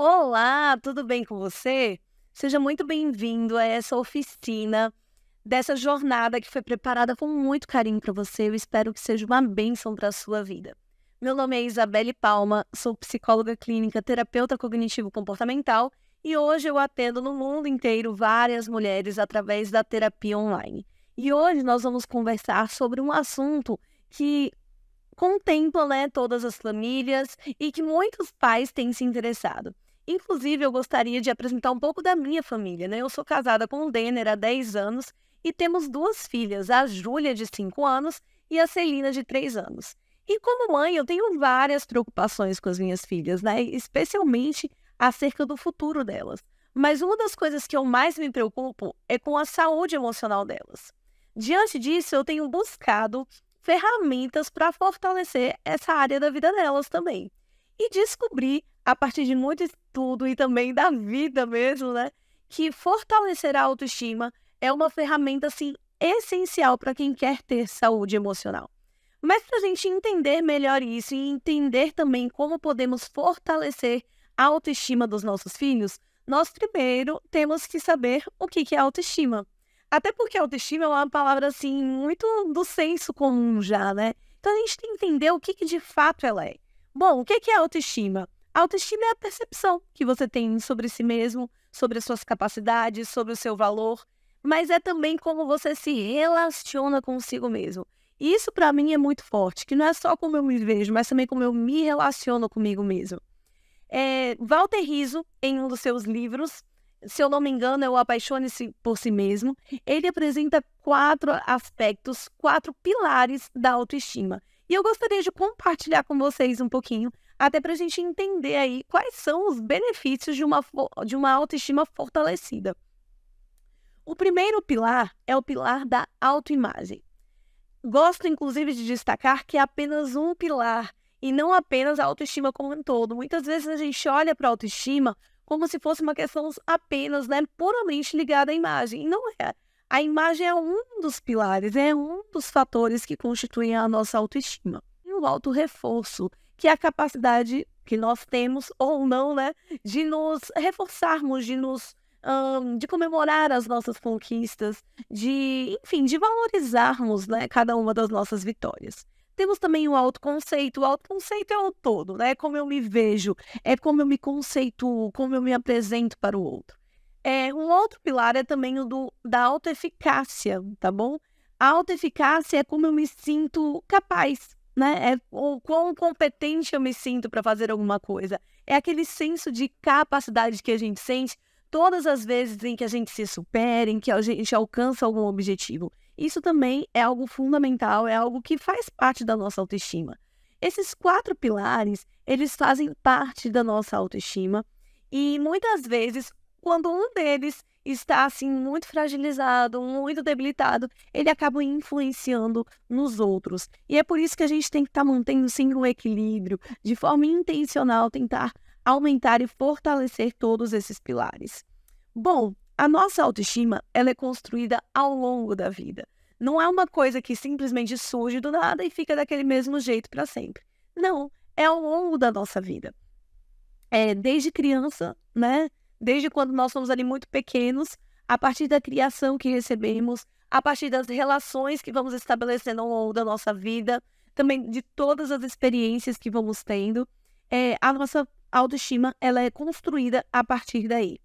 Olá, tudo bem com você? Seja muito bem-vindo a essa oficina dessa jornada que foi preparada com muito carinho para você. Eu espero que seja uma bênção para a sua vida. Meu nome é Isabelle Palma, sou psicóloga clínica, terapeuta cognitivo-comportamental e hoje eu atendo no mundo inteiro várias mulheres através da terapia online. E hoje nós vamos conversar sobre um assunto que contempla né, todas as famílias e que muitos pais têm se interessado. Inclusive, eu gostaria de apresentar um pouco da minha família. Né? Eu sou casada com o Denner há 10 anos e temos duas filhas, a Júlia, de 5 anos, e a Celina, de 3 anos. E como mãe, eu tenho várias preocupações com as minhas filhas, né? especialmente acerca do futuro delas. Mas uma das coisas que eu mais me preocupo é com a saúde emocional delas. Diante disso, eu tenho buscado ferramentas para fortalecer essa área da vida delas também. E descobri a partir de muito estudo e também da vida mesmo, né? Que fortalecer a autoestima é uma ferramenta, assim, essencial para quem quer ter saúde emocional. Mas para a gente entender melhor isso e entender também como podemos fortalecer a autoestima dos nossos filhos, nós primeiro temos que saber o que é autoestima. Até porque autoestima é uma palavra assim muito do senso comum já, né? Então a gente tem que entender o que, que de fato ela é. Bom, o que, é autoestima? Autoestima é a percepção que você tem sobre si mesmo, sobre as suas capacidades, sobre o seu valor, mas é também como você se relaciona consigo mesmo. E isso para mim é muito forte, que não é só como eu me vejo, mas também como eu me relaciono comigo mesmo. É, Walter Rizzo, em um dos seus livros, se eu não me engano, é o Apaixone-se por si mesmo, ele apresenta quatro aspectos, quatro pilares da autoestima. E eu gostaria de compartilhar com vocês um pouquinho até para a gente entender aí quais são os benefícios de uma, de uma autoestima fortalecida. O primeiro pilar é o pilar da autoimagem. Gosto, inclusive, de destacar que é apenas um pilar e não apenas a autoestima como um todo. Muitas vezes a gente olha para a autoestima como se fosse uma questão apenas, né, puramente ligada à imagem. E não é. A imagem é um dos pilares, é um dos fatores que constituem a nossa autoestima. E o auto reforço que é a capacidade que nós temos ou não, né, de nos reforçarmos, de nos um, de comemorar as nossas conquistas, de, enfim, de valorizarmos, né, cada uma das nossas vitórias. Temos também o autoconceito. O autoconceito é o todo, né? Como eu me vejo, é como eu me conceituo, como eu me apresento para o outro. É, um outro pilar é também o do, da autoeficácia, tá bom? A autoeficácia é como eu me sinto capaz, né? É o quão competente eu me sinto para fazer alguma coisa. É aquele senso de capacidade que a gente sente todas as vezes em que a gente se supera, em que a gente alcança algum objetivo. Isso também é algo fundamental, é algo que faz parte da nossa autoestima. Esses quatro pilares, eles fazem parte da nossa autoestima e muitas vezes, quando um deles está assim muito fragilizado, muito debilitado, ele acaba influenciando nos outros. E é por isso que a gente tem que estar tá mantendo sim um equilíbrio, de forma intencional, tentar aumentar e fortalecer todos esses pilares. Bom, a nossa autoestima ela é construída ao longo da vida. Não é uma coisa que simplesmente surge do nada e fica daquele mesmo jeito para sempre. Não, é ao longo da nossa vida. É desde criança, né? Desde quando nós somos ali muito pequenos, a partir da criação que recebemos, a partir das relações que vamos estabelecendo ao longo da nossa vida, também de todas as experiências que vamos tendo, é, a nossa autoestima ela é construída a partir daí.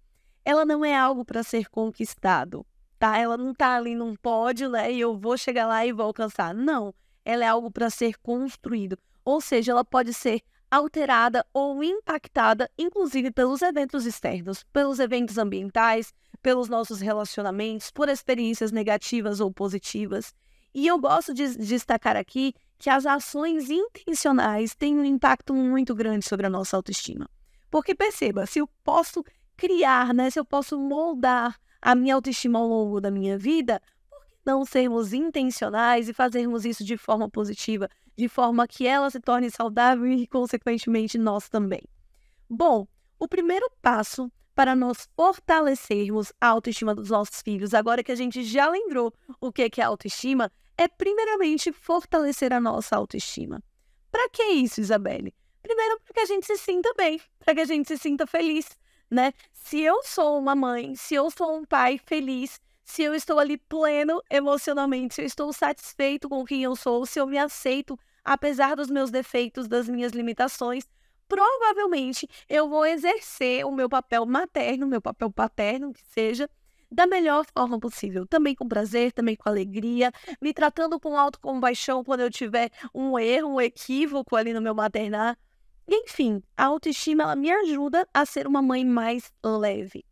Ela não é algo para ser conquistado, tá? Ela não está ali num pódio, né? E eu vou chegar lá e vou alcançar. Não, ela é algo para ser construído. Ou seja, ela pode ser alterada ou impactada, inclusive pelos eventos externos, pelos eventos ambientais, pelos nossos relacionamentos, por experiências negativas ou positivas. E eu gosto de destacar aqui que as ações intencionais têm um impacto muito grande sobre a nossa autoestima. Porque perceba, se eu posso criar, né, se eu posso moldar a minha autoestima ao longo da minha vida, por que não sermos intencionais e fazermos isso de forma positiva, de forma que ela se torne saudável e, consequentemente, nós também. Bom, o primeiro passo para nós fortalecermos a autoestima dos nossos filhos, agora que a gente já lembrou o que é autoestima, é primeiramente fortalecer a nossa autoestima. Para que isso, Isabelle? Primeiro, para que a gente se sinta bem, para que a gente se sinta feliz, né? Se eu sou uma mãe, se eu sou um pai feliz, se eu estou ali pleno emocionalmente, se eu estou satisfeito com quem eu sou, se eu me aceito apesar dos meus defeitos, das minhas limitações, provavelmente eu vou exercer o meu papel materno, meu papel paterno, que seja, da melhor forma possível. Também com prazer, também com alegria, me tratando com autocompaixão quando eu tiver um erro, um equívoco ali no meu maternar. Enfim, a autoestima ela me ajuda a ser uma mãe mais leve.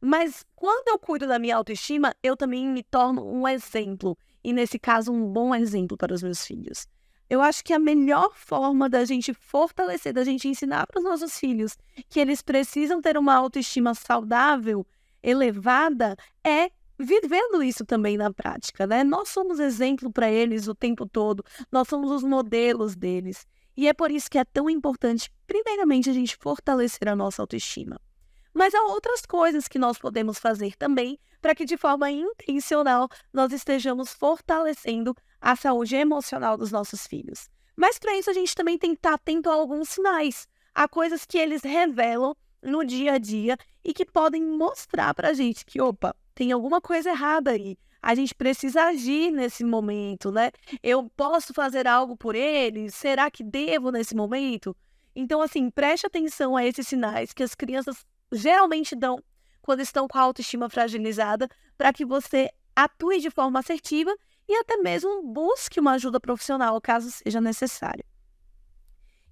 Mas quando eu cuido da minha autoestima, eu também me torno um exemplo. E nesse caso, um bom exemplo para os meus filhos. Eu acho que a melhor forma da gente fortalecer, da gente ensinar para os nossos filhos que eles precisam ter uma autoestima saudável, elevada, é vivendo isso também na prática, né? Nós somos exemplo para eles o tempo todo, nós somos os modelos deles. E é por isso que é tão importante, primeiramente, a gente fortalecer a nossa autoestima. Mas há outras coisas que nós podemos fazer também para que, de forma intencional, nós estejamos fortalecendo a saúde emocional dos nossos filhos. Mas para isso a gente também tem que estar atento a alguns sinais, a coisas que eles revelam no dia a dia e que podem mostrar para a gente que, opa, tem alguma coisa errada aí. A gente precisa agir nesse momento, né? Eu posso fazer algo por eles? Será que devo nesse momento? Então, assim, preste atenção a esses sinais que as crianças geralmente dão quando estão com a autoestima fragilizada, para que você atue de forma assertiva e até mesmo busque uma ajuda profissional caso seja necessário.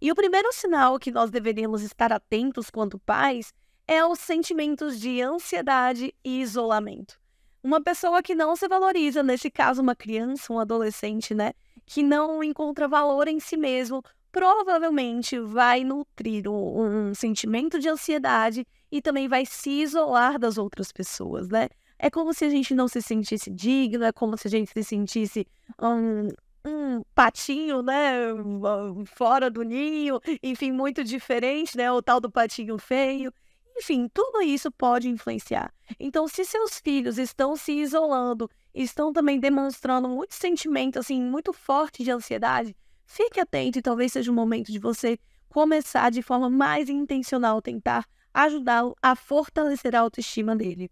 E o primeiro sinal que nós deveríamos estar atentos quanto pais é os sentimentos de ansiedade e isolamento. Uma pessoa que não se valoriza, nesse caso uma criança, um adolescente, né, que não encontra valor em si mesmo, provavelmente vai nutrir um, um sentimento de ansiedade e também vai se isolar das outras pessoas, né? É como se a gente não se sentisse digno, é como se a gente se sentisse um, um patinho, né? Fora do ninho, enfim, muito diferente, né? O tal do patinho feio. Enfim, tudo isso pode influenciar. Então, se seus filhos estão se isolando, estão também demonstrando muito sentimento, assim, muito forte de ansiedade, fique atento e talvez seja o momento de você começar de forma mais intencional, tentar ajudá-lo a fortalecer a autoestima dele.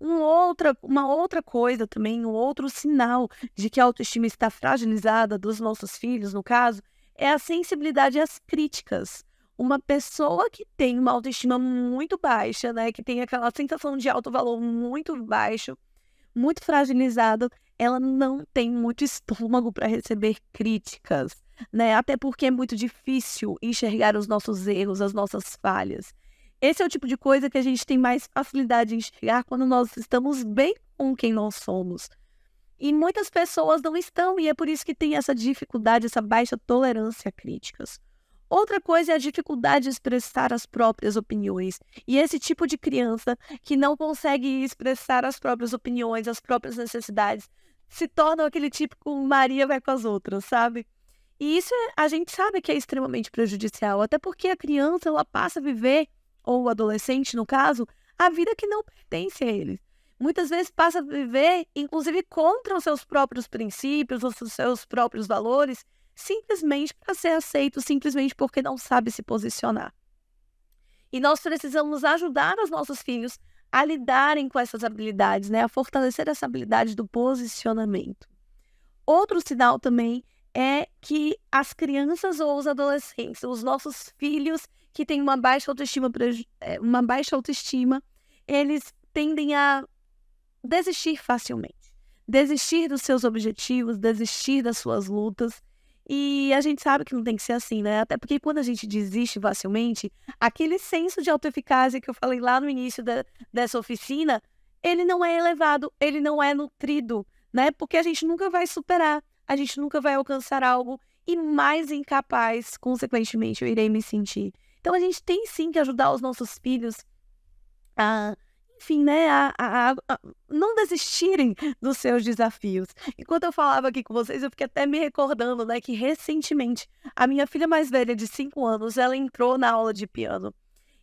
Um outra, uma outra coisa também, um outro sinal de que a autoestima está fragilizada dos nossos filhos, no caso, é a sensibilidade às críticas. Uma pessoa que tem uma autoestima muito baixa, né, que tem aquela sensação de alto valor muito baixo, muito fragilizado, ela não tem muito estômago para receber críticas, né? Até porque é muito difícil enxergar os nossos erros, as nossas falhas. Esse é o tipo de coisa que a gente tem mais facilidade de enxergar quando nós estamos bem com quem nós somos. E muitas pessoas não estão, e é por isso que tem essa dificuldade, essa baixa tolerância a críticas. Outra coisa é a dificuldade de expressar as próprias opiniões. E esse tipo de criança que não consegue expressar as próprias opiniões, as próprias necessidades, se torna aquele típico Maria vai com as outras, sabe? E isso é, a gente sabe que é extremamente prejudicial, até porque a criança ela passa a viver ou adolescente, no caso, a vida que não pertence a eles. Muitas vezes passa a viver, inclusive, contra os seus próprios princípios, os seus próprios valores, simplesmente para ser aceito, simplesmente porque não sabe se posicionar. E nós precisamos ajudar os nossos filhos a lidarem com essas habilidades, né? a fortalecer essa habilidade do posicionamento. Outro sinal também é que as crianças ou os adolescentes, os nossos filhos que têm uma baixa autoestima, é, uma baixa autoestima, eles tendem a desistir facilmente, desistir dos seus objetivos, desistir das suas lutas. E a gente sabe que não tem que ser assim, né? Até porque quando a gente desiste facilmente, aquele senso de autoeficácia que eu falei lá no início da, dessa oficina, ele não é elevado, ele não é nutrido, né? Porque a gente nunca vai superar a gente nunca vai alcançar algo e mais incapaz, consequentemente, eu irei me sentir. Então a gente tem sim que ajudar os nossos filhos a, enfim, né, a, a, a, não desistirem dos seus desafios. Enquanto eu falava aqui com vocês, eu fiquei até me recordando, né, que recentemente a minha filha mais velha de 5 anos, ela entrou na aula de piano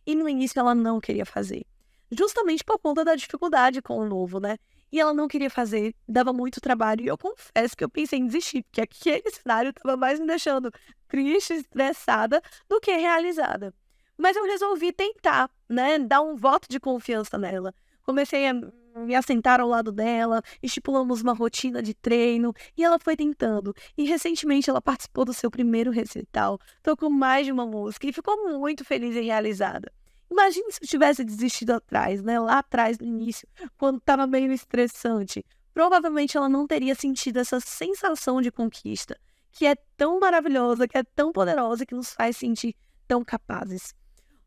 e no início ela não queria fazer, justamente por conta da dificuldade com o novo, né? E ela não queria fazer, dava muito trabalho. E eu confesso que eu pensei em desistir, porque aquele cenário estava mais me deixando triste, estressada do que realizada. Mas eu resolvi tentar, né, dar um voto de confiança nela. Comecei a me assentar ao lado dela, estipulamos uma rotina de treino e ela foi tentando. E recentemente ela participou do seu primeiro recital, tocou mais de uma música e ficou muito feliz e realizada. Imagine se eu tivesse desistido atrás, né? Lá atrás, no início, quando estava meio estressante. Provavelmente ela não teria sentido essa sensação de conquista, que é tão maravilhosa, que é tão poderosa, que nos faz sentir tão capazes.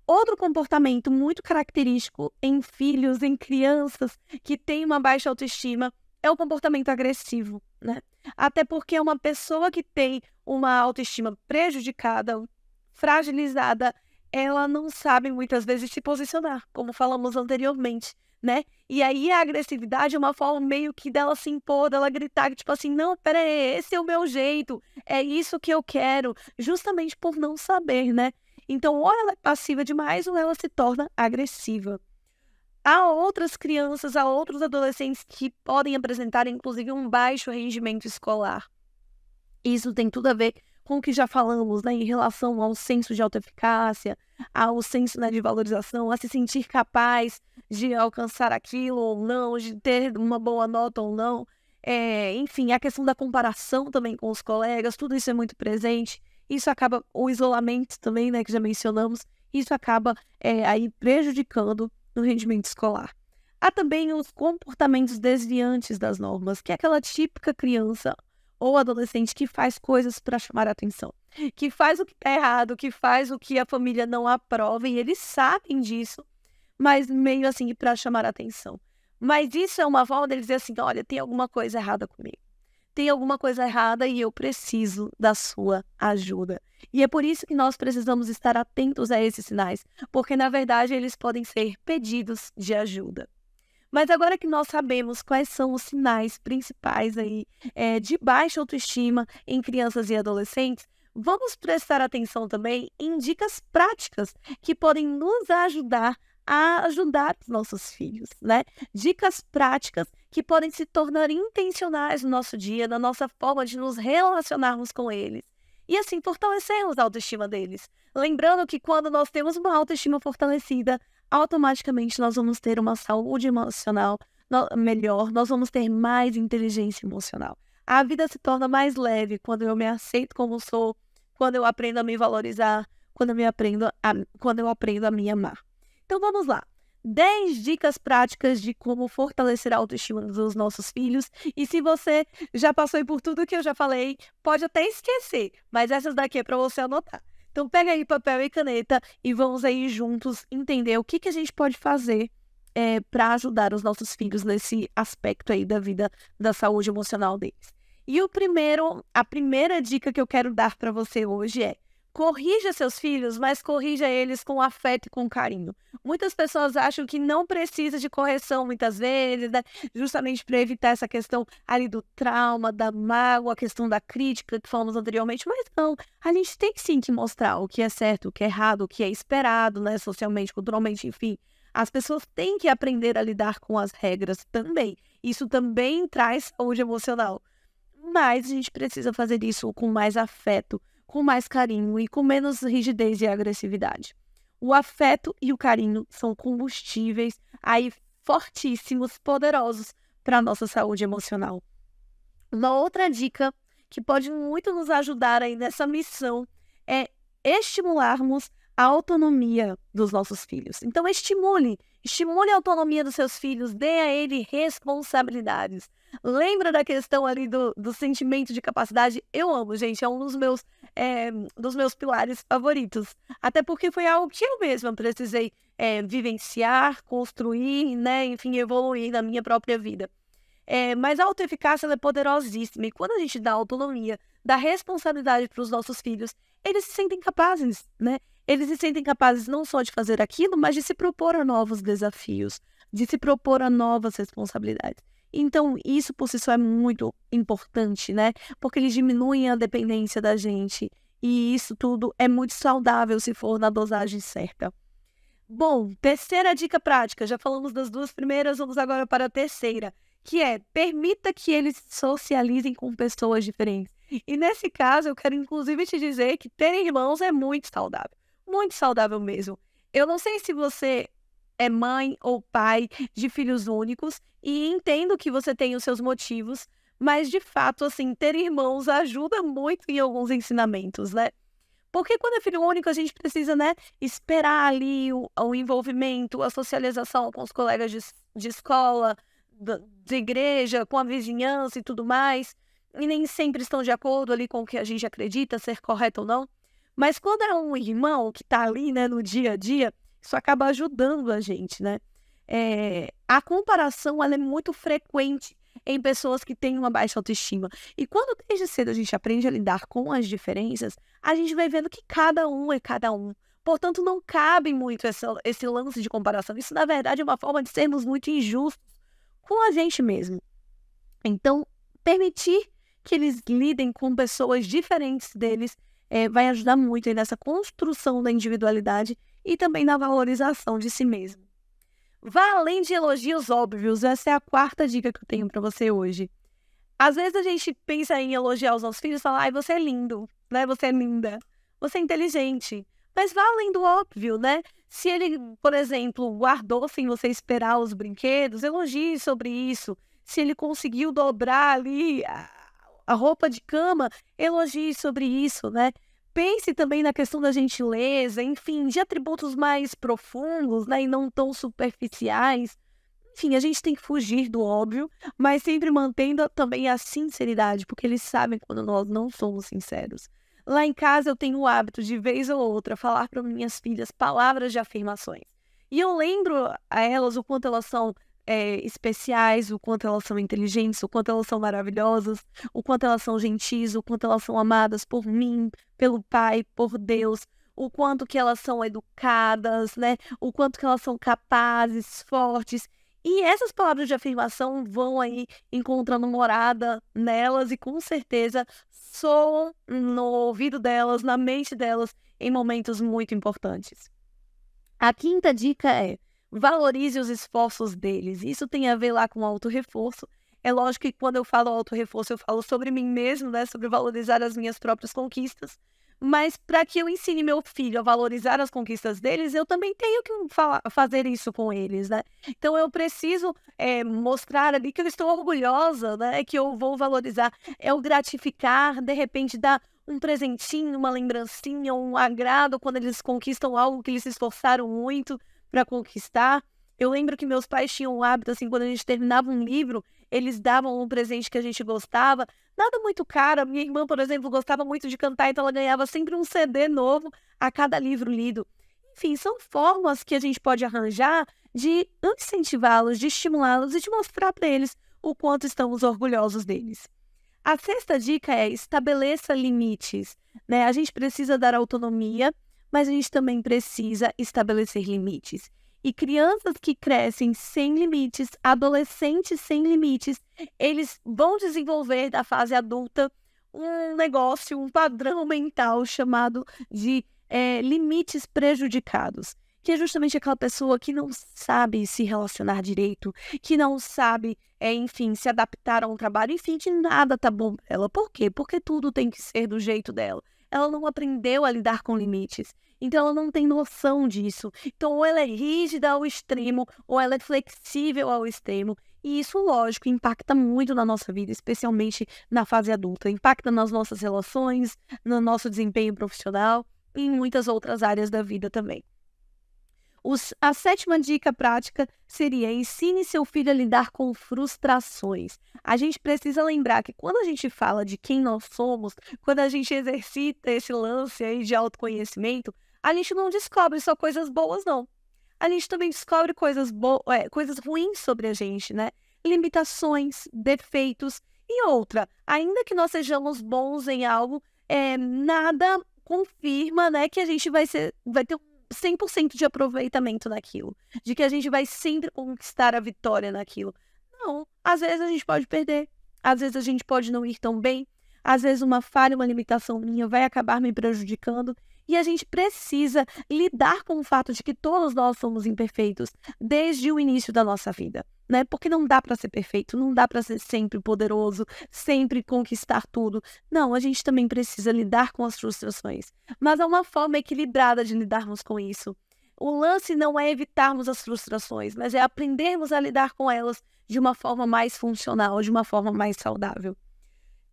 Outro comportamento muito característico em filhos, em crianças que têm uma baixa autoestima, é o comportamento agressivo, né? Até porque uma pessoa que tem uma autoestima prejudicada, fragilizada, ela não sabe muitas vezes se posicionar, como falamos anteriormente, né? E aí a agressividade é uma forma meio que dela se impor, dela gritar, tipo assim, não, peraí, esse é o meu jeito, é isso que eu quero, justamente por não saber, né? Então, ou ela é passiva demais ou ela se torna agressiva. Há outras crianças, há outros adolescentes que podem apresentar, inclusive, um baixo rendimento escolar. Isso tem tudo a ver com o que já falamos né, em relação ao senso de autoeficácia, ao senso né, de valorização, a se sentir capaz de alcançar aquilo ou não, de ter uma boa nota ou não. É, enfim, a questão da comparação também com os colegas, tudo isso é muito presente. Isso acaba, o isolamento também, né, que já mencionamos, isso acaba é, aí prejudicando no rendimento escolar. Há também os comportamentos desviantes das normas, que é aquela típica criança ou adolescente que faz coisas para chamar a atenção, que faz o que é errado, que faz o que a família não aprova e eles sabem disso, mas meio assim para chamar a atenção. Mas isso é uma forma deles dizer assim: olha, tem alguma coisa errada comigo. Tem alguma coisa errada e eu preciso da sua ajuda. E é por isso que nós precisamos estar atentos a esses sinais, porque na verdade eles podem ser pedidos de ajuda. Mas agora que nós sabemos quais são os sinais principais aí é, de baixa autoestima em crianças e adolescentes, vamos prestar atenção também em dicas práticas que podem nos ajudar a ajudar os nossos filhos, né? Dicas práticas que podem se tornar intencionais no nosso dia, na nossa forma de nos relacionarmos com eles. E assim fortalecermos a autoestima deles. Lembrando que quando nós temos uma autoestima fortalecida, automaticamente nós vamos ter uma saúde emocional melhor, nós vamos ter mais inteligência emocional. A vida se torna mais leve quando eu me aceito como sou, quando eu aprendo a me valorizar, quando eu, me aprendo a, quando eu aprendo a me amar. Então vamos lá. 10 dicas práticas de como fortalecer a autoestima dos nossos filhos. E se você já passou por tudo que eu já falei, pode até esquecer, mas essas daqui é para você anotar. Então pega aí papel e caneta e vamos aí juntos entender o que, que a gente pode fazer é, para ajudar os nossos filhos nesse aspecto aí da vida, da saúde emocional deles. E o primeiro, a primeira dica que eu quero dar para você hoje é corrija seus filhos, mas corrija eles com afeto e com carinho. Muitas pessoas acham que não precisa de correção muitas vezes, né? justamente para evitar essa questão ali do trauma, da mágoa, a questão da crítica que falamos anteriormente, mas não, a gente tem sim que mostrar o que é certo, o que é errado, o que é esperado, né, socialmente, culturalmente, enfim. As pessoas têm que aprender a lidar com as regras também. Isso também traz saúde emocional. Mas a gente precisa fazer isso com mais afeto, com mais carinho e com menos rigidez e agressividade. O afeto e o carinho são combustíveis aí fortíssimos, poderosos para a nossa saúde emocional. Uma outra dica que pode muito nos ajudar aí nessa missão é estimularmos a autonomia dos nossos filhos. Então estimule, estimule a autonomia dos seus filhos, dê a ele responsabilidades. Lembra da questão ali do, do sentimento de capacidade? Eu amo, gente, é um dos meus é, dos meus pilares favoritos. Até porque foi algo que eu mesma precisei é, vivenciar, construir, né? Enfim, evoluir na minha própria vida. É, mas a autoeficácia é poderosíssima. E quando a gente dá autonomia, dá responsabilidade para os nossos filhos, eles se sentem capazes, né? Eles se sentem capazes não só de fazer aquilo, mas de se propor a novos desafios, de se propor a novas responsabilidades. Então, isso por si só é muito importante, né? Porque eles diminuem a dependência da gente. E isso tudo é muito saudável se for na dosagem certa. Bom, terceira dica prática. Já falamos das duas primeiras, vamos agora para a terceira, que é permita que eles socializem com pessoas diferentes. E nesse caso, eu quero inclusive te dizer que ter irmãos é muito saudável, muito saudável mesmo. Eu não sei se você é mãe ou pai de filhos únicos e entendo que você tem os seus motivos, mas de fato, assim, ter irmãos ajuda muito em alguns ensinamentos, né? Porque quando é filho único, a gente precisa, né, esperar ali o, o envolvimento, a socialização com os colegas de, de escola, de igreja, com a vizinhança e tudo mais. E nem sempre estão de acordo ali com o que a gente acredita ser correto ou não. Mas quando é um irmão que está ali, né, no dia a dia, isso acaba ajudando a gente, né? É, a comparação ela é muito frequente em pessoas que têm uma baixa autoestima. E quando desde cedo a gente aprende a lidar com as diferenças, a gente vai vendo que cada um é cada um. Portanto, não cabe muito esse, esse lance de comparação. Isso, na verdade, é uma forma de sermos muito injustos com a gente mesmo. Então, permitir que eles lidem com pessoas diferentes deles é, vai ajudar muito nessa construção da individualidade e também na valorização de si mesmo. Vá além de elogios óbvios, essa é a quarta dica que eu tenho para você hoje. Às vezes a gente pensa em elogiar os nossos filhos e falar, ai, você é lindo, né? Você é linda, você é inteligente. Mas vá além do óbvio, né? Se ele, por exemplo, guardou sem você esperar os brinquedos, elogie sobre isso. Se ele conseguiu dobrar ali a, a roupa de cama, elogie sobre isso, né? Pense também na questão da gentileza, enfim, de atributos mais profundos, né, e não tão superficiais. Enfim, a gente tem que fugir do óbvio, mas sempre mantendo também a sinceridade, porque eles sabem quando nós não somos sinceros. Lá em casa eu tenho o hábito de vez ou outra falar para minhas filhas palavras de afirmações. E eu lembro a elas o quanto elas são é, especiais, o quanto elas são inteligentes, o quanto elas são maravilhosas, o quanto elas são gentis, o quanto elas são amadas por mim, pelo Pai, por Deus, o quanto que elas são educadas, né? O quanto que elas são capazes, fortes. E essas palavras de afirmação vão aí encontrando morada nelas e com certeza soam no ouvido delas, na mente delas, em momentos muito importantes. A quinta dica é: valorize os esforços deles. Isso tem a ver lá com auto-reforço. É lógico que quando eu falo auto-reforço, eu falo sobre mim mesmo, né? Sobre valorizar as minhas próprias conquistas. Mas para que eu ensine meu filho a valorizar as conquistas deles, eu também tenho que fazer isso com eles, né? Então eu preciso é, mostrar ali que eu estou orgulhosa, né? Que eu vou valorizar, é o gratificar, de repente dar um presentinho, uma lembrancinha, um agrado quando eles conquistam algo que eles se esforçaram muito para conquistar. Eu lembro que meus pais tinham o hábito, assim, quando a gente terminava um livro, eles davam um presente que a gente gostava. Nada muito caro. Minha irmã, por exemplo, gostava muito de cantar, então ela ganhava sempre um CD novo a cada livro lido. Enfim, são formas que a gente pode arranjar de incentivá-los, de estimulá-los e de mostrar para eles o quanto estamos orgulhosos deles. A sexta dica é estabeleça limites. Né? A gente precisa dar autonomia mas a gente também precisa estabelecer limites. E crianças que crescem sem limites, adolescentes sem limites, eles vão desenvolver da fase adulta um negócio, um padrão mental chamado de é, limites prejudicados. Que é justamente aquela pessoa que não sabe se relacionar direito, que não sabe, é, enfim, se adaptar a um trabalho, enfim, que nada tá bom para ela. Por quê? Porque tudo tem que ser do jeito dela ela não aprendeu a lidar com limites. Então ela não tem noção disso. Então, ou ela é rígida ao extremo, ou ela é flexível ao extremo. E isso, lógico, impacta muito na nossa vida, especialmente na fase adulta. Impacta nas nossas relações, no nosso desempenho profissional e em muitas outras áreas da vida também. Os, a sétima dica prática seria ensine seu filho a lidar com frustrações. A gente precisa lembrar que quando a gente fala de quem nós somos, quando a gente exercita esse lance aí de autoconhecimento, a gente não descobre só coisas boas, não. A gente também descobre coisas, é, coisas ruins sobre a gente, né? Limitações, defeitos e outra. Ainda que nós sejamos bons em algo, é, nada confirma, né, que a gente vai ser, vai ter um 100% de aproveitamento naquilo, de que a gente vai sempre conquistar a vitória naquilo. Não, às vezes a gente pode perder, às vezes a gente pode não ir tão bem, às vezes uma falha, uma limitação minha vai acabar me prejudicando e a gente precisa lidar com o fato de que todos nós somos imperfeitos desde o início da nossa vida. Né? Porque não dá para ser perfeito, não dá para ser sempre poderoso, sempre conquistar tudo. Não, a gente também precisa lidar com as frustrações, mas há uma forma equilibrada de lidarmos com isso. O lance não é evitarmos as frustrações, mas é aprendermos a lidar com elas de uma forma mais funcional, de uma forma mais saudável.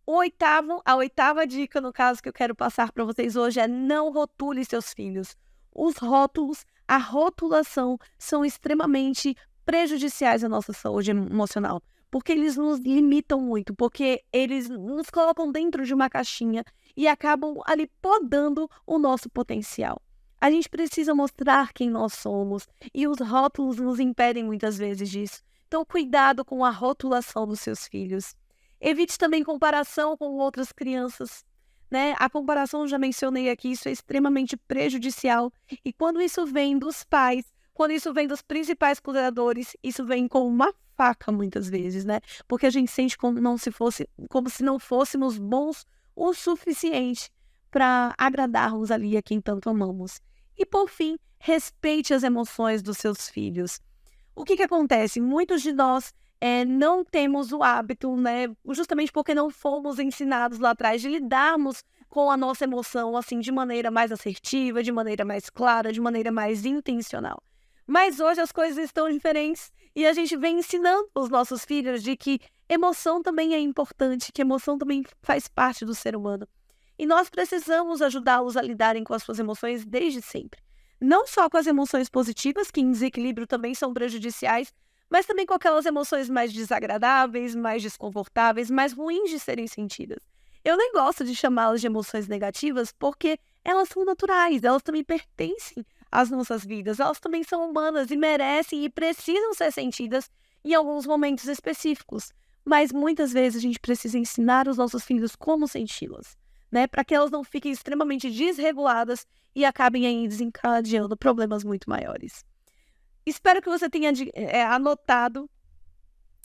O oitavo, a oitava dica, no caso, que eu quero passar para vocês hoje é não rotule seus filhos. Os rótulos, a rotulação são extremamente prejudiciais à nossa saúde emocional, porque eles nos limitam muito, porque eles nos colocam dentro de uma caixinha e acabam ali podando o nosso potencial. A gente precisa mostrar quem nós somos e os rótulos nos impedem muitas vezes disso. Então, cuidado com a rotulação dos seus filhos. Evite também comparação com outras crianças. Né? A comparação, já mencionei aqui, isso é extremamente prejudicial. E quando isso vem dos pais, quando isso vem dos principais cuidadores, isso vem com uma faca muitas vezes, né? Porque a gente sente como não se fosse, como se não fôssemos bons o suficiente para agradarmos ali a quem tanto amamos. E por fim, respeite as emoções dos seus filhos. O que, que acontece? Muitos de nós é, não temos o hábito, né? Justamente porque não fomos ensinados lá atrás de lidarmos com a nossa emoção assim de maneira mais assertiva, de maneira mais clara, de maneira mais intencional. Mas hoje as coisas estão diferentes e a gente vem ensinando os nossos filhos de que emoção também é importante, que emoção também faz parte do ser humano. E nós precisamos ajudá-los a lidarem com as suas emoções desde sempre. Não só com as emoções positivas, que em desequilíbrio também são prejudiciais, mas também com aquelas emoções mais desagradáveis, mais desconfortáveis, mais ruins de serem sentidas. Eu nem gosto de chamá-las de emoções negativas porque elas são naturais, elas também pertencem as nossas vidas. Elas também são humanas e merecem e precisam ser sentidas em alguns momentos específicos. Mas muitas vezes a gente precisa ensinar os nossos filhos como senti-las, né? Para que elas não fiquem extremamente desreguladas e acabem aí desencadeando problemas muito maiores. Espero que você tenha é, anotado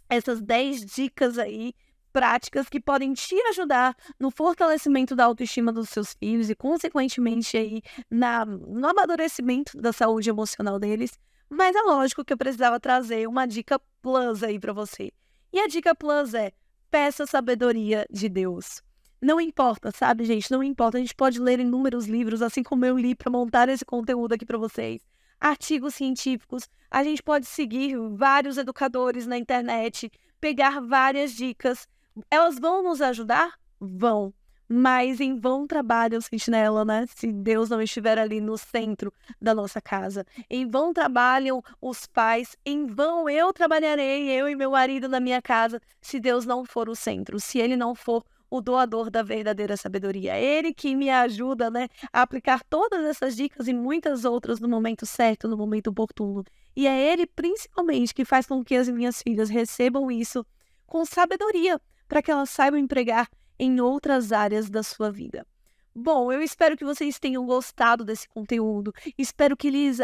essas 10 dicas aí práticas que podem te ajudar no fortalecimento da autoestima dos seus filhos e, consequentemente, aí, na, no amadurecimento da saúde emocional deles. Mas é lógico que eu precisava trazer uma dica plus aí para você. E a dica plus é: peça sabedoria de Deus. Não importa, sabe, gente? Não importa. A gente pode ler inúmeros livros, assim como eu li para montar esse conteúdo aqui para vocês. Artigos científicos. A gente pode seguir vários educadores na internet, pegar várias dicas elas vão nos ajudar? Vão. Mas em vão trabalha o sentinela, né? Se Deus não estiver ali no centro da nossa casa. Em vão trabalham os pais. Em vão eu trabalharei, eu e meu marido na minha casa, se Deus não for o centro. Se ele não for o doador da verdadeira sabedoria. Ele que me ajuda né, a aplicar todas essas dicas e muitas outras no momento certo, no momento oportuno. E é ele, principalmente, que faz com que as minhas filhas recebam isso com sabedoria, para que elas saibam empregar em outras áreas da sua vida. Bom, eu espero que vocês tenham gostado desse conteúdo. Espero que eles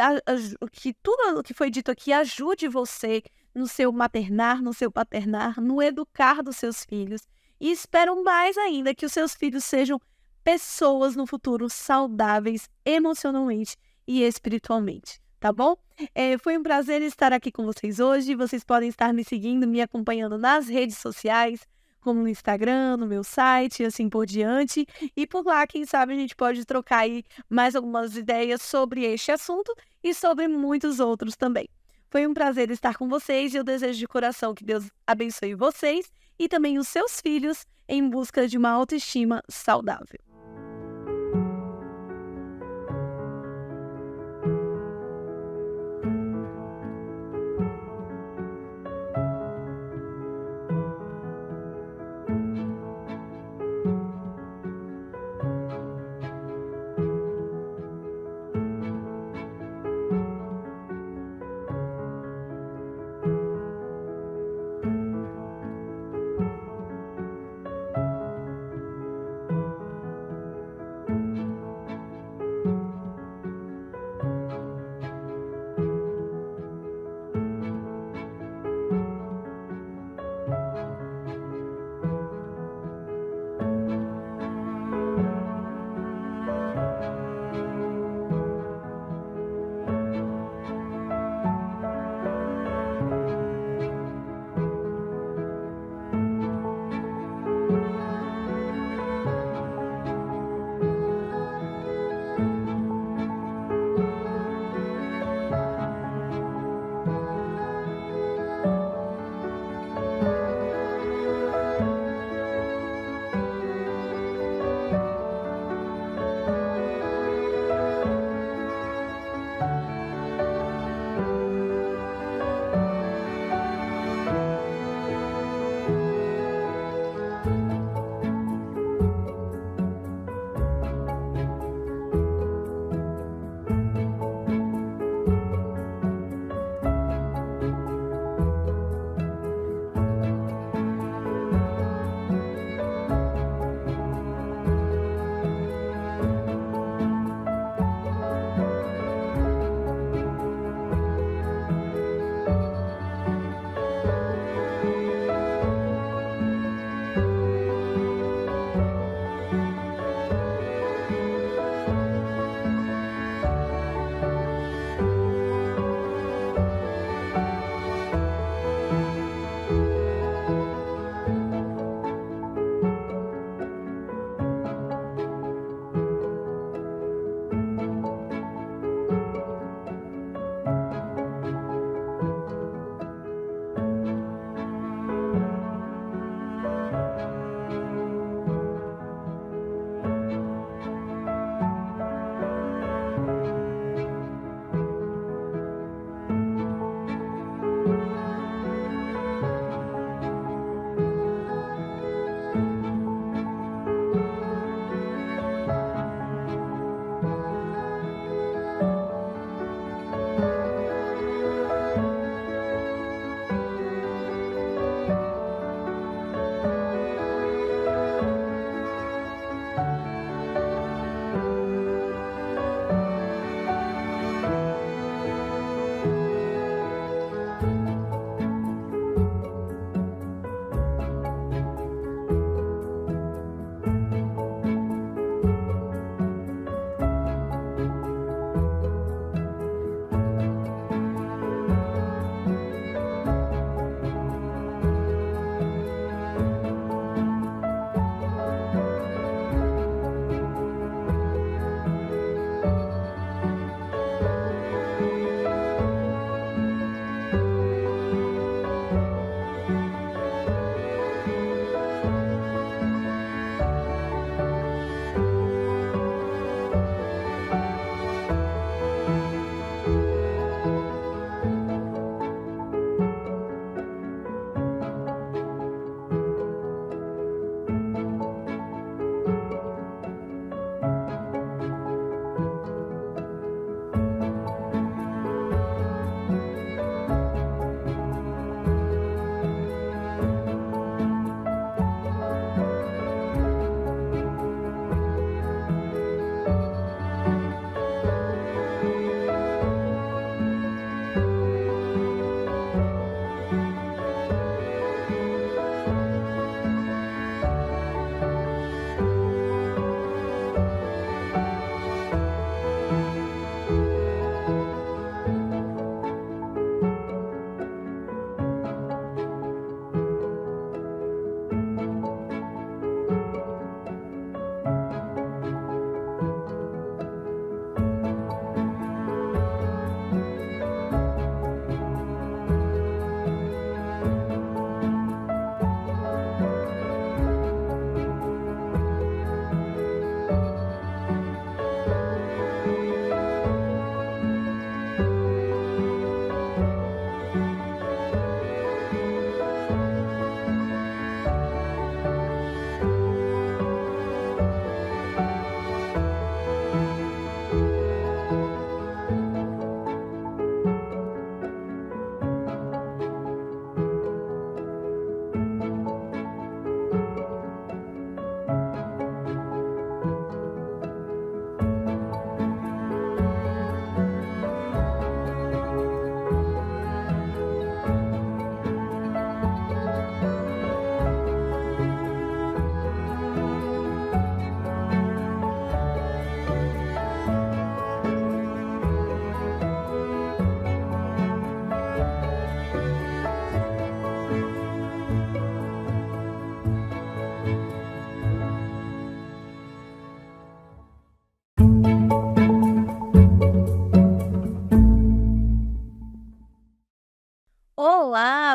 que tudo que foi dito aqui ajude você no seu maternar, no seu paternar, no educar dos seus filhos. E espero mais ainda que os seus filhos sejam pessoas no futuro saudáveis emocionalmente e espiritualmente, tá bom? É, foi um prazer estar aqui com vocês hoje. Vocês podem estar me seguindo, me acompanhando nas redes sociais como no Instagram, no meu site e assim por diante. E por lá, quem sabe, a gente pode trocar aí mais algumas ideias sobre este assunto e sobre muitos outros também. Foi um prazer estar com vocês e eu desejo de coração que Deus abençoe vocês e também os seus filhos em busca de uma autoestima saudável.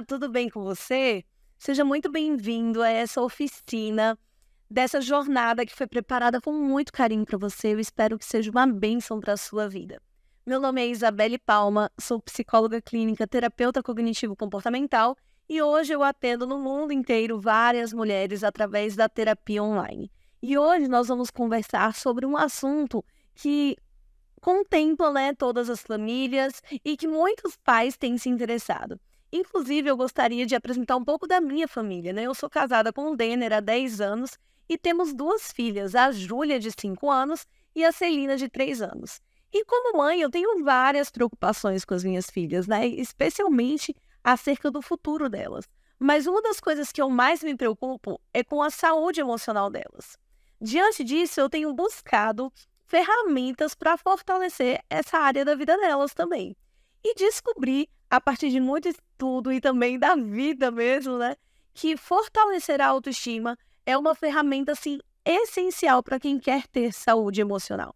Tudo bem com você? Seja muito bem-vindo a essa oficina dessa jornada que foi preparada com muito carinho para você. Eu espero que seja uma bênção para a sua vida. Meu nome é Isabelle Palma, sou psicóloga clínica, terapeuta cognitivo-comportamental e hoje eu atendo no mundo inteiro várias mulheres através da terapia online. E hoje nós vamos conversar sobre um assunto que contempla né, todas as famílias e que muitos pais têm se interessado. Inclusive, eu gostaria de apresentar um pouco da minha família. Né? Eu sou casada com o Denner há 10 anos e temos duas filhas, a Júlia, de 5 anos, e a Celina, de 3 anos. E como mãe, eu tenho várias preocupações com as minhas filhas, né? especialmente acerca do futuro delas. Mas uma das coisas que eu mais me preocupo é com a saúde emocional delas. Diante disso, eu tenho buscado ferramentas para fortalecer essa área da vida delas também. E descobri a partir de muito estudo e também da vida mesmo, né? Que fortalecer a autoestima é uma ferramenta, assim, essencial para quem quer ter saúde emocional.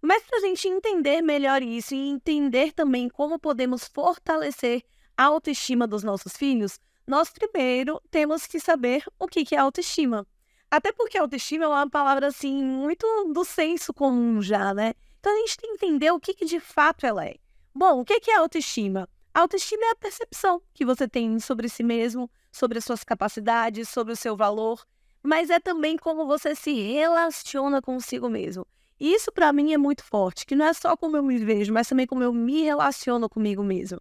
Mas para a gente entender melhor isso e entender também como podemos fortalecer a autoestima dos nossos filhos, nós primeiro temos que saber o que é autoestima. Até porque autoestima é uma palavra assim muito do senso comum já, né? Então a gente tem que entender o que, que de fato ela é. Bom, o que é autoestima? Autoestima é a percepção que você tem sobre si mesmo, sobre as suas capacidades, sobre o seu valor, mas é também como você se relaciona consigo mesmo. E isso para mim é muito forte, que não é só como eu me vejo, mas também como eu me relaciono comigo mesmo.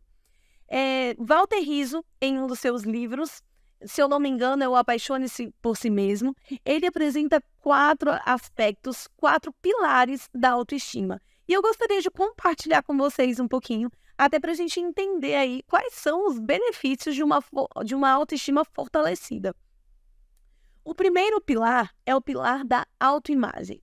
É, Walter Rizzo, em um dos seus livros, se eu não me engano, é o Apaixone-se por Si Mesmo, ele apresenta quatro aspectos, quatro pilares da autoestima. E eu gostaria de compartilhar com vocês um pouquinho até para a gente entender aí quais são os benefícios de uma, de uma autoestima fortalecida. O primeiro pilar é o pilar da autoimagem.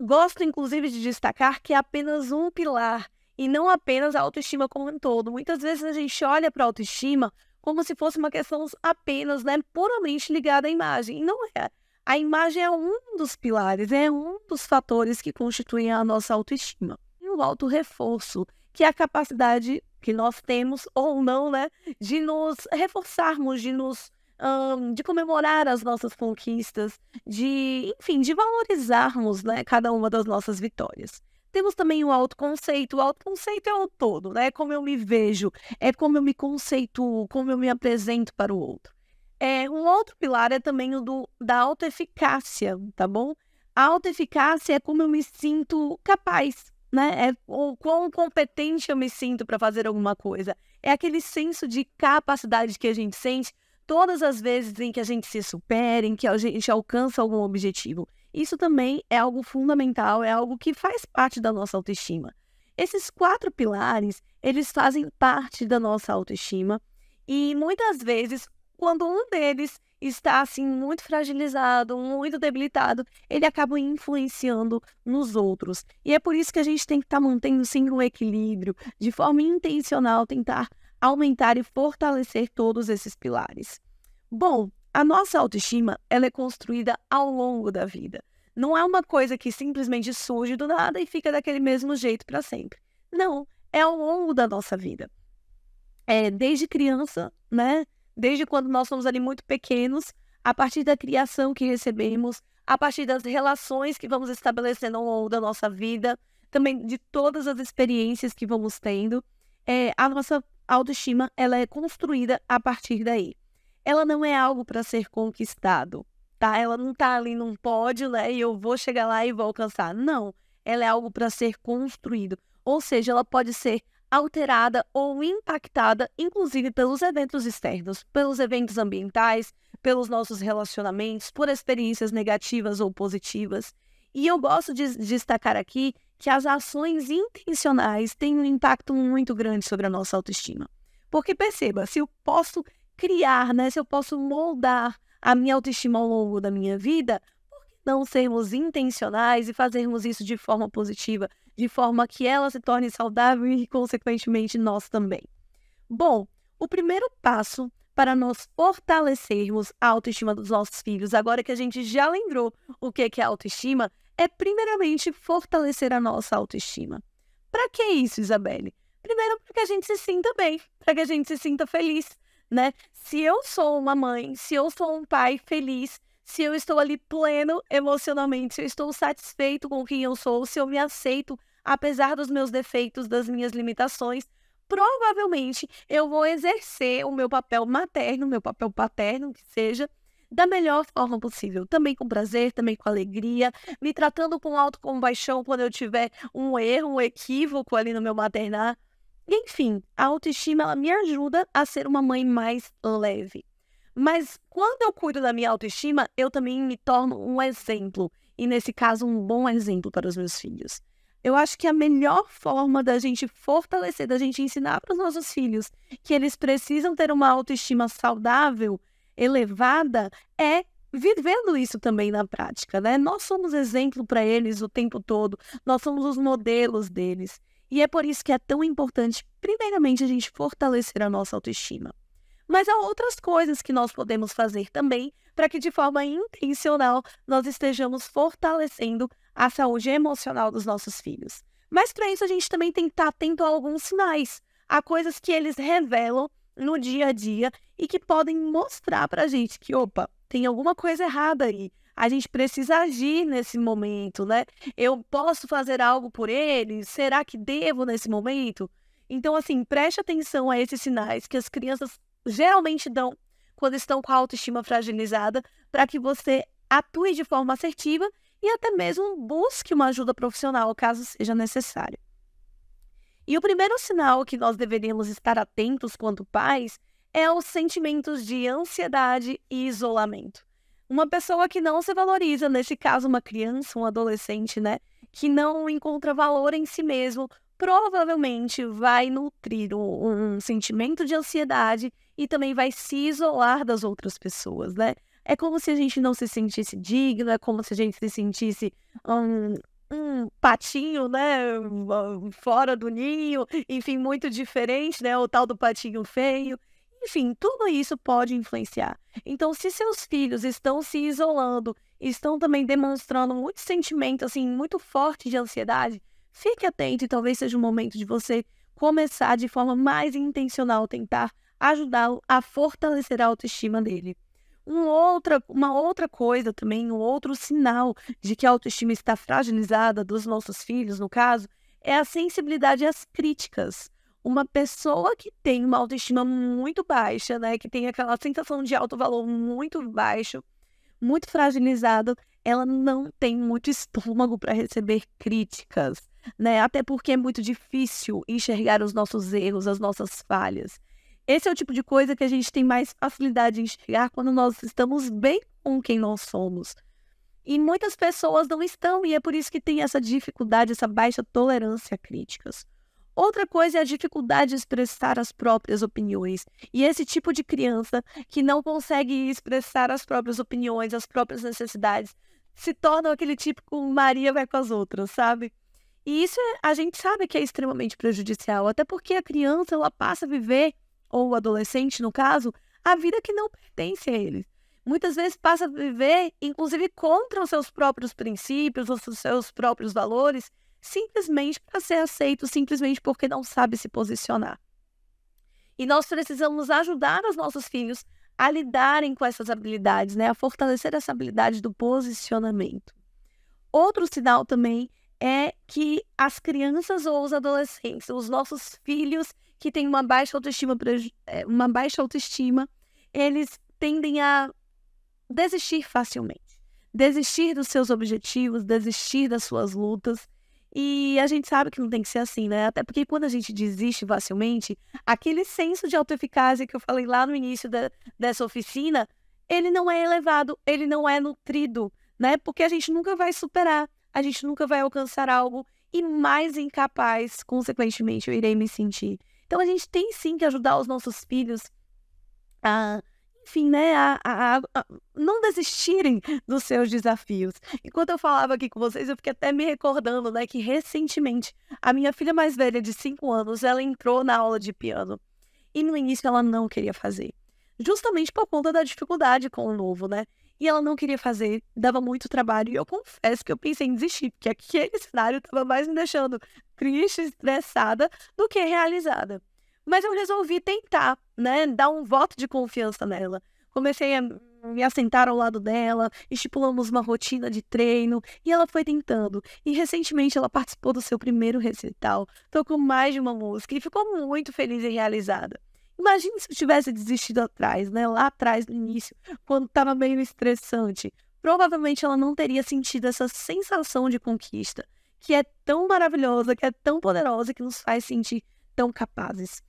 Gosto, inclusive, de destacar que é apenas um pilar e não apenas a autoestima como um todo. Muitas vezes a gente olha para a autoestima como se fosse uma questão apenas, né, puramente ligada à imagem. E não é. A imagem é um dos pilares, é um dos fatores que constituem a nossa autoestima. E o auto reforço que é a capacidade que nós temos ou não, né, de nos reforçarmos, de nos um, de comemorar as nossas conquistas, de, enfim, de valorizarmos, né, cada uma das nossas vitórias. Temos também o autoconceito. O autoconceito é o todo, né? Como eu me vejo, é como eu me conceituo, como eu me apresento para o outro. É, um outro pilar é também o do, da autoeficácia, tá bom? A autoeficácia é como eu me sinto capaz, né? É o quão competente eu me sinto para fazer alguma coisa. É aquele senso de capacidade que a gente sente todas as vezes em que a gente se supera, em que a gente alcança algum objetivo. Isso também é algo fundamental, é algo que faz parte da nossa autoestima. Esses quatro pilares, eles fazem parte da nossa autoestima e muitas vezes, quando um deles está assim muito fragilizado, muito debilitado, ele acaba influenciando nos outros. E é por isso que a gente tem que estar tá mantendo sim um equilíbrio, de forma intencional, tentar aumentar e fortalecer todos esses pilares. Bom, a nossa autoestima ela é construída ao longo da vida. Não é uma coisa que simplesmente surge do nada e fica daquele mesmo jeito para sempre. Não, é ao longo da nossa vida. É desde criança, né? Desde quando nós somos ali muito pequenos, a partir da criação que recebemos, a partir das relações que vamos estabelecendo ao longo da nossa vida, também de todas as experiências que vamos tendo, é, a nossa autoestima ela é construída a partir daí. Ela não é algo para ser conquistado, tá? Ela não está ali num pódio, né? E eu vou chegar lá e vou alcançar. Não, ela é algo para ser construído. Ou seja, ela pode ser alterada ou impactada, inclusive pelos eventos externos, pelos eventos ambientais, pelos nossos relacionamentos, por experiências negativas ou positivas. E eu gosto de destacar aqui que as ações intencionais têm um impacto muito grande sobre a nossa autoestima. Porque perceba, se eu posso criar, né, se eu posso moldar a minha autoestima ao longo da minha vida, por que não sermos intencionais e fazermos isso de forma positiva, de forma que ela se torne saudável e, consequentemente, nós também. Bom, o primeiro passo para nós fortalecermos a autoestima dos nossos filhos, agora que a gente já lembrou o que é autoestima, é primeiramente fortalecer a nossa autoestima. Para que isso, Isabelle? Primeiro, para que a gente se sinta bem, para que a gente se sinta feliz, né? Se eu sou uma mãe, se eu sou um pai feliz, se eu estou ali pleno emocionalmente, se eu estou satisfeito com quem eu sou, se eu me aceito apesar dos meus defeitos, das minhas limitações, provavelmente eu vou exercer o meu papel materno, meu papel paterno, que seja, da melhor forma possível. Também com prazer, também com alegria, me tratando com autocompaixão quando eu tiver um erro, um equívoco ali no meu maternar. Enfim, a autoestima ela me ajuda a ser uma mãe mais leve. Mas quando eu cuido da minha autoestima, eu também me torno um exemplo. E nesse caso, um bom exemplo para os meus filhos. Eu acho que a melhor forma da gente fortalecer, da gente ensinar para os nossos filhos que eles precisam ter uma autoestima saudável, elevada, é vivendo isso também na prática, né? Nós somos exemplo para eles o tempo todo, nós somos os modelos deles. E é por isso que é tão importante, primeiramente, a gente fortalecer a nossa autoestima. Mas há outras coisas que nós podemos fazer também para que, de forma intencional, nós estejamos fortalecendo a saúde emocional dos nossos filhos. Mas para isso a gente também tem que estar atento a alguns sinais, a coisas que eles revelam no dia a dia e que podem mostrar para a gente que, opa, tem alguma coisa errada aí. A gente precisa agir nesse momento, né? Eu posso fazer algo por eles? Será que devo nesse momento? Então, assim, preste atenção a esses sinais que as crianças geralmente dão quando estão com a autoestima fragilizada, para que você atue de forma assertiva e até mesmo busque uma ajuda profissional caso seja necessário. E o primeiro sinal que nós deveríamos estar atentos quanto pais é os sentimentos de ansiedade e isolamento. Uma pessoa que não se valoriza, nesse caso uma criança, um adolescente, né, que não encontra valor em si mesmo, provavelmente vai nutrir um, um sentimento de ansiedade e também vai se isolar das outras pessoas, né? É como se a gente não se sentisse digno, é como se a gente se sentisse um, um patinho, né? Fora do ninho, enfim, muito diferente, né? O tal do patinho feio. Enfim, tudo isso pode influenciar. Então, se seus filhos estão se isolando, estão também demonstrando muito sentimento, assim, muito forte de ansiedade, fique atento e talvez seja o momento de você começar de forma mais intencional, tentar ajudá-lo a fortalecer a autoestima dele. Um outra, uma outra coisa também, um outro sinal de que a autoestima está fragilizada dos nossos filhos, no caso, é a sensibilidade às críticas. Uma pessoa que tem uma autoestima muito baixa, né, que tem aquela sensação de alto valor muito baixo, muito fragilizado, ela não tem muito estômago para receber críticas, né? Até porque é muito difícil enxergar os nossos erros, as nossas falhas. Esse é o tipo de coisa que a gente tem mais facilidade de enxergar quando nós estamos bem com quem nós somos. E muitas pessoas não estão, e é por isso que tem essa dificuldade, essa baixa tolerância a críticas. Outra coisa é a dificuldade de expressar as próprias opiniões. E esse tipo de criança que não consegue expressar as próprias opiniões, as próprias necessidades, se torna aquele típico Maria vai com as outras, sabe? E isso é, a gente sabe que é extremamente prejudicial, até porque a criança ela passa a viver ou adolescente, no caso, a vida que não pertence a eles. Muitas vezes passa a viver, inclusive, contra os seus próprios princípios, os seus próprios valores, simplesmente para ser aceito, simplesmente porque não sabe se posicionar. E nós precisamos ajudar os nossos filhos a lidarem com essas habilidades, né? a fortalecer essa habilidade do posicionamento. Outro sinal também é que as crianças ou os adolescentes, os nossos filhos que têm uma baixa autoestima, é, uma baixa autoestima, eles tendem a desistir facilmente, desistir dos seus objetivos, desistir das suas lutas. E a gente sabe que não tem que ser assim, né? Até porque quando a gente desiste facilmente, aquele senso de autoeficácia que eu falei lá no início da, dessa oficina, ele não é elevado, ele não é nutrido, né? Porque a gente nunca vai superar a gente nunca vai alcançar algo e mais incapaz, consequentemente, eu irei me sentir. Então a gente tem sim que ajudar os nossos filhos a, enfim, né, a, a, a, não desistirem dos seus desafios. Enquanto eu falava aqui com vocês, eu fiquei até me recordando, né, que recentemente a minha filha mais velha de 5 anos, ela entrou na aula de piano e no início ela não queria fazer, justamente por conta da dificuldade com o novo, né? E ela não queria fazer, dava muito trabalho. E eu confesso que eu pensei em desistir, porque aquele cenário estava mais me deixando triste, estressada do que realizada. Mas eu resolvi tentar, né, dar um voto de confiança nela. Comecei a me assentar ao lado dela, estipulamos uma rotina de treino e ela foi tentando. E recentemente ela participou do seu primeiro recital, tocou mais de uma música e ficou muito feliz e realizada. Imagine se eu tivesse desistido atrás, né? Lá atrás, no início, quando estava meio estressante. Provavelmente ela não teria sentido essa sensação de conquista, que é tão maravilhosa, que é tão poderosa, que nos faz sentir tão capazes.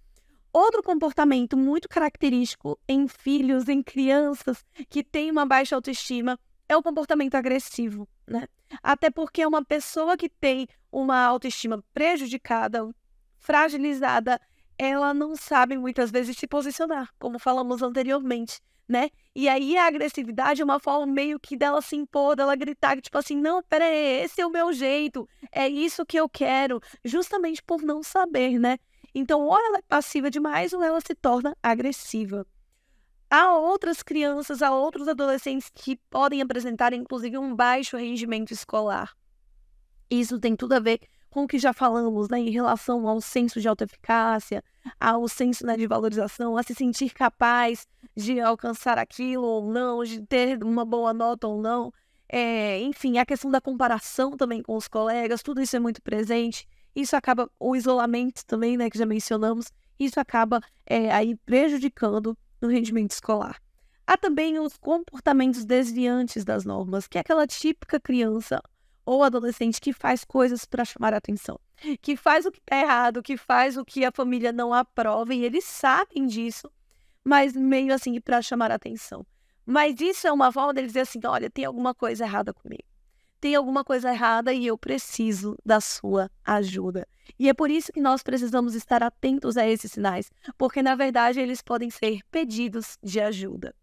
Outro comportamento muito característico em filhos, em crianças que têm uma baixa autoestima, é o comportamento agressivo, né? Até porque uma pessoa que tem uma autoestima prejudicada, fragilizada, ela não sabe muitas vezes se posicionar, como falamos anteriormente, né? E aí a agressividade é uma forma meio que dela se impor, dela gritar, tipo assim, não, peraí, esse é o meu jeito, é isso que eu quero, justamente por não saber, né? Então, ou ela é passiva demais ou ela se torna agressiva. Há outras crianças, há outros adolescentes que podem apresentar, inclusive, um baixo rendimento escolar. Isso tem tudo a ver com o que já falamos né, em relação ao senso de autoeficácia, ao senso né, de valorização, a se sentir capaz de alcançar aquilo ou não, de ter uma boa nota ou não. É, enfim, a questão da comparação também com os colegas, tudo isso é muito presente. Isso acaba, o isolamento também, né, que já mencionamos, isso acaba é, aí prejudicando no rendimento escolar. Há também os comportamentos desviantes das normas, que é aquela típica criança ou adolescente que faz coisas para chamar a atenção, que faz o que é errado, que faz o que a família não aprova e eles sabem disso, mas meio assim para chamar a atenção. Mas isso é uma forma deles dizer assim: olha, tem alguma coisa errada comigo. Tem alguma coisa errada e eu preciso da sua ajuda. E é por isso que nós precisamos estar atentos a esses sinais, porque na verdade eles podem ser pedidos de ajuda.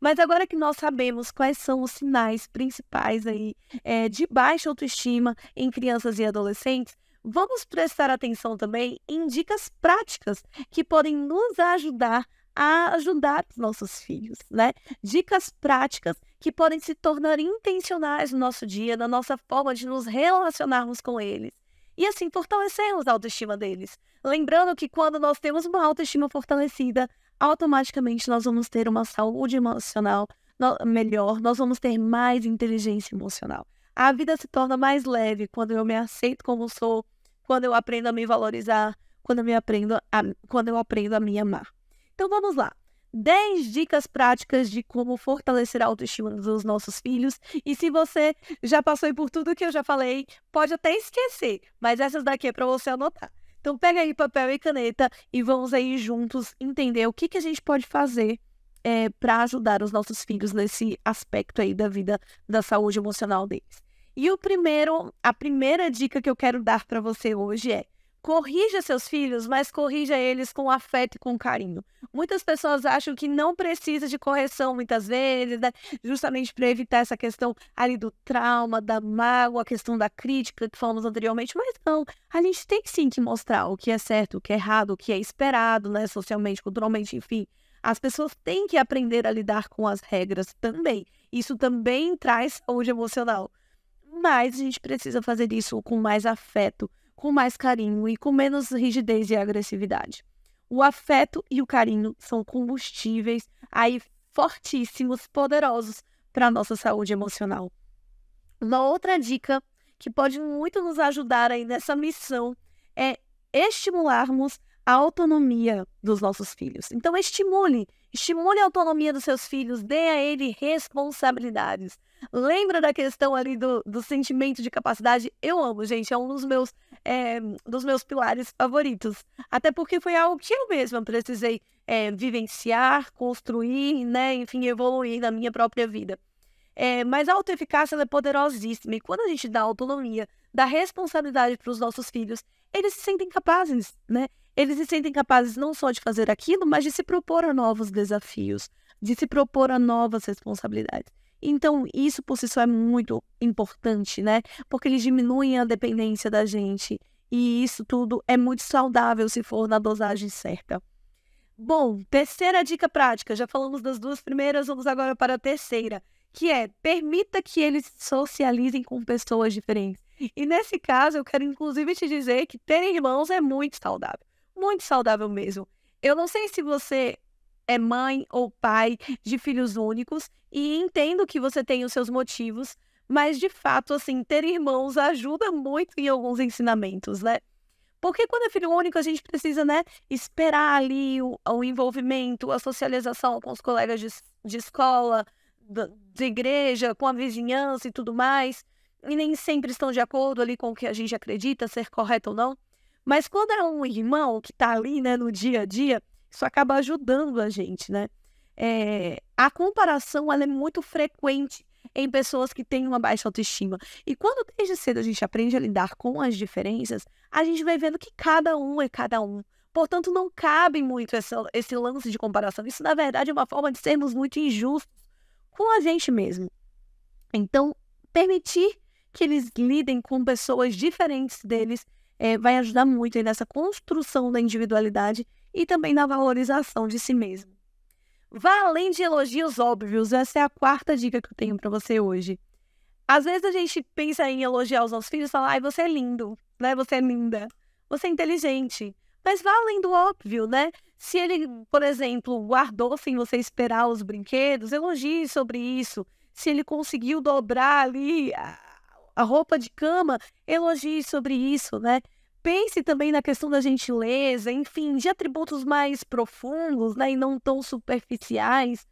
Mas agora que nós sabemos quais são os sinais principais aí é, de baixa autoestima em crianças e adolescentes, vamos prestar atenção também em dicas práticas que podem nos ajudar a ajudar os nossos filhos, né? Dicas práticas que podem se tornar intencionais no nosso dia, na nossa forma de nos relacionarmos com eles. E assim fortalecermos a autoestima deles. Lembrando que quando nós temos uma autoestima fortalecida, automaticamente nós vamos ter uma saúde emocional melhor, nós vamos ter mais inteligência emocional. A vida se torna mais leve quando eu me aceito como sou, quando eu aprendo a me valorizar, quando eu, me aprendo a, quando eu aprendo a me amar. Então vamos lá. 10 dicas práticas de como fortalecer a autoestima dos nossos filhos. E se você já passou por tudo que eu já falei, pode até esquecer, mas essas daqui é para você anotar. Então pega aí papel e caneta e vamos aí juntos entender o que, que a gente pode fazer é, para ajudar os nossos filhos nesse aspecto aí da vida, da saúde emocional deles. E o primeiro, a primeira dica que eu quero dar para você hoje é corrija seus filhos, mas corrija eles com afeto e com carinho. Muitas pessoas acham que não precisa de correção muitas vezes, né? justamente para evitar essa questão ali do trauma, da mágoa, a questão da crítica que falamos anteriormente, mas não, a gente tem sim que mostrar o que é certo, o que é errado, o que é esperado, né, socialmente, culturalmente, enfim. As pessoas têm que aprender a lidar com as regras também. Isso também traz saúde emocional. Mas a gente precisa fazer isso com mais afeto, com mais carinho e com menos rigidez e agressividade. O afeto e o carinho são combustíveis aí fortíssimos, poderosos para a nossa saúde emocional. Uma outra dica que pode muito nos ajudar aí nessa missão é estimularmos a autonomia dos nossos filhos. Então estimule, estimule a autonomia dos seus filhos, dê a ele responsabilidades. Lembra da questão ali do, do sentimento de capacidade? Eu amo, gente, é um dos meus, é, dos meus pilares favoritos. Até porque foi algo que eu mesma precisei é, vivenciar, construir, né, enfim, evoluir na minha própria vida. É, mas a autoeficácia é poderosíssima e quando a gente dá autonomia, dá responsabilidade para os nossos filhos, eles se sentem capazes, né? Eles se sentem capazes não só de fazer aquilo, mas de se propor a novos desafios, de se propor a novas responsabilidades. Então, isso por si só é muito importante, né? Porque eles diminuem a dependência da gente. E isso tudo é muito saudável se for na dosagem certa. Bom, terceira dica prática. Já falamos das duas primeiras, vamos agora para a terceira, que é permita que eles socializem com pessoas diferentes. E nesse caso, eu quero inclusive te dizer que ter irmãos é muito saudável, muito saudável mesmo. Eu não sei se você é mãe ou pai de filhos únicos e entendo que você tem os seus motivos, mas de fato, assim, ter irmãos ajuda muito em alguns ensinamentos, né? Porque quando é filho único, a gente precisa, né, esperar ali o, o envolvimento, a socialização com os colegas de, de escola, de igreja, com a vizinhança e tudo mais. E nem sempre estão de acordo ali com o que a gente acredita ser correto ou não. Mas quando é um irmão que está ali, né, no dia a dia, isso acaba ajudando a gente, né? É, a comparação ela é muito frequente em pessoas que têm uma baixa autoestima. E quando desde cedo a gente aprende a lidar com as diferenças, a gente vai vendo que cada um é cada um. Portanto, não cabe muito esse, esse lance de comparação. Isso, na verdade, é uma forma de sermos muito injustos com a gente mesmo. Então, permitir que eles lidem com pessoas diferentes deles é, vai ajudar muito nessa construção da individualidade e também na valorização de si mesmo. Vá além de elogios óbvios, essa é a quarta dica que eu tenho para você hoje. Às vezes a gente pensa em elogiar os nossos filhos e falar, ai, você é lindo, né? Você é linda, você é inteligente. Mas vá além do óbvio, né? Se ele, por exemplo, guardou sem você esperar os brinquedos, elogie sobre isso. Se ele conseguiu dobrar ali a, a roupa de cama, elogie sobre isso, né? Pense também na questão da gentileza, enfim, de atributos mais profundos, né, e não tão superficiais.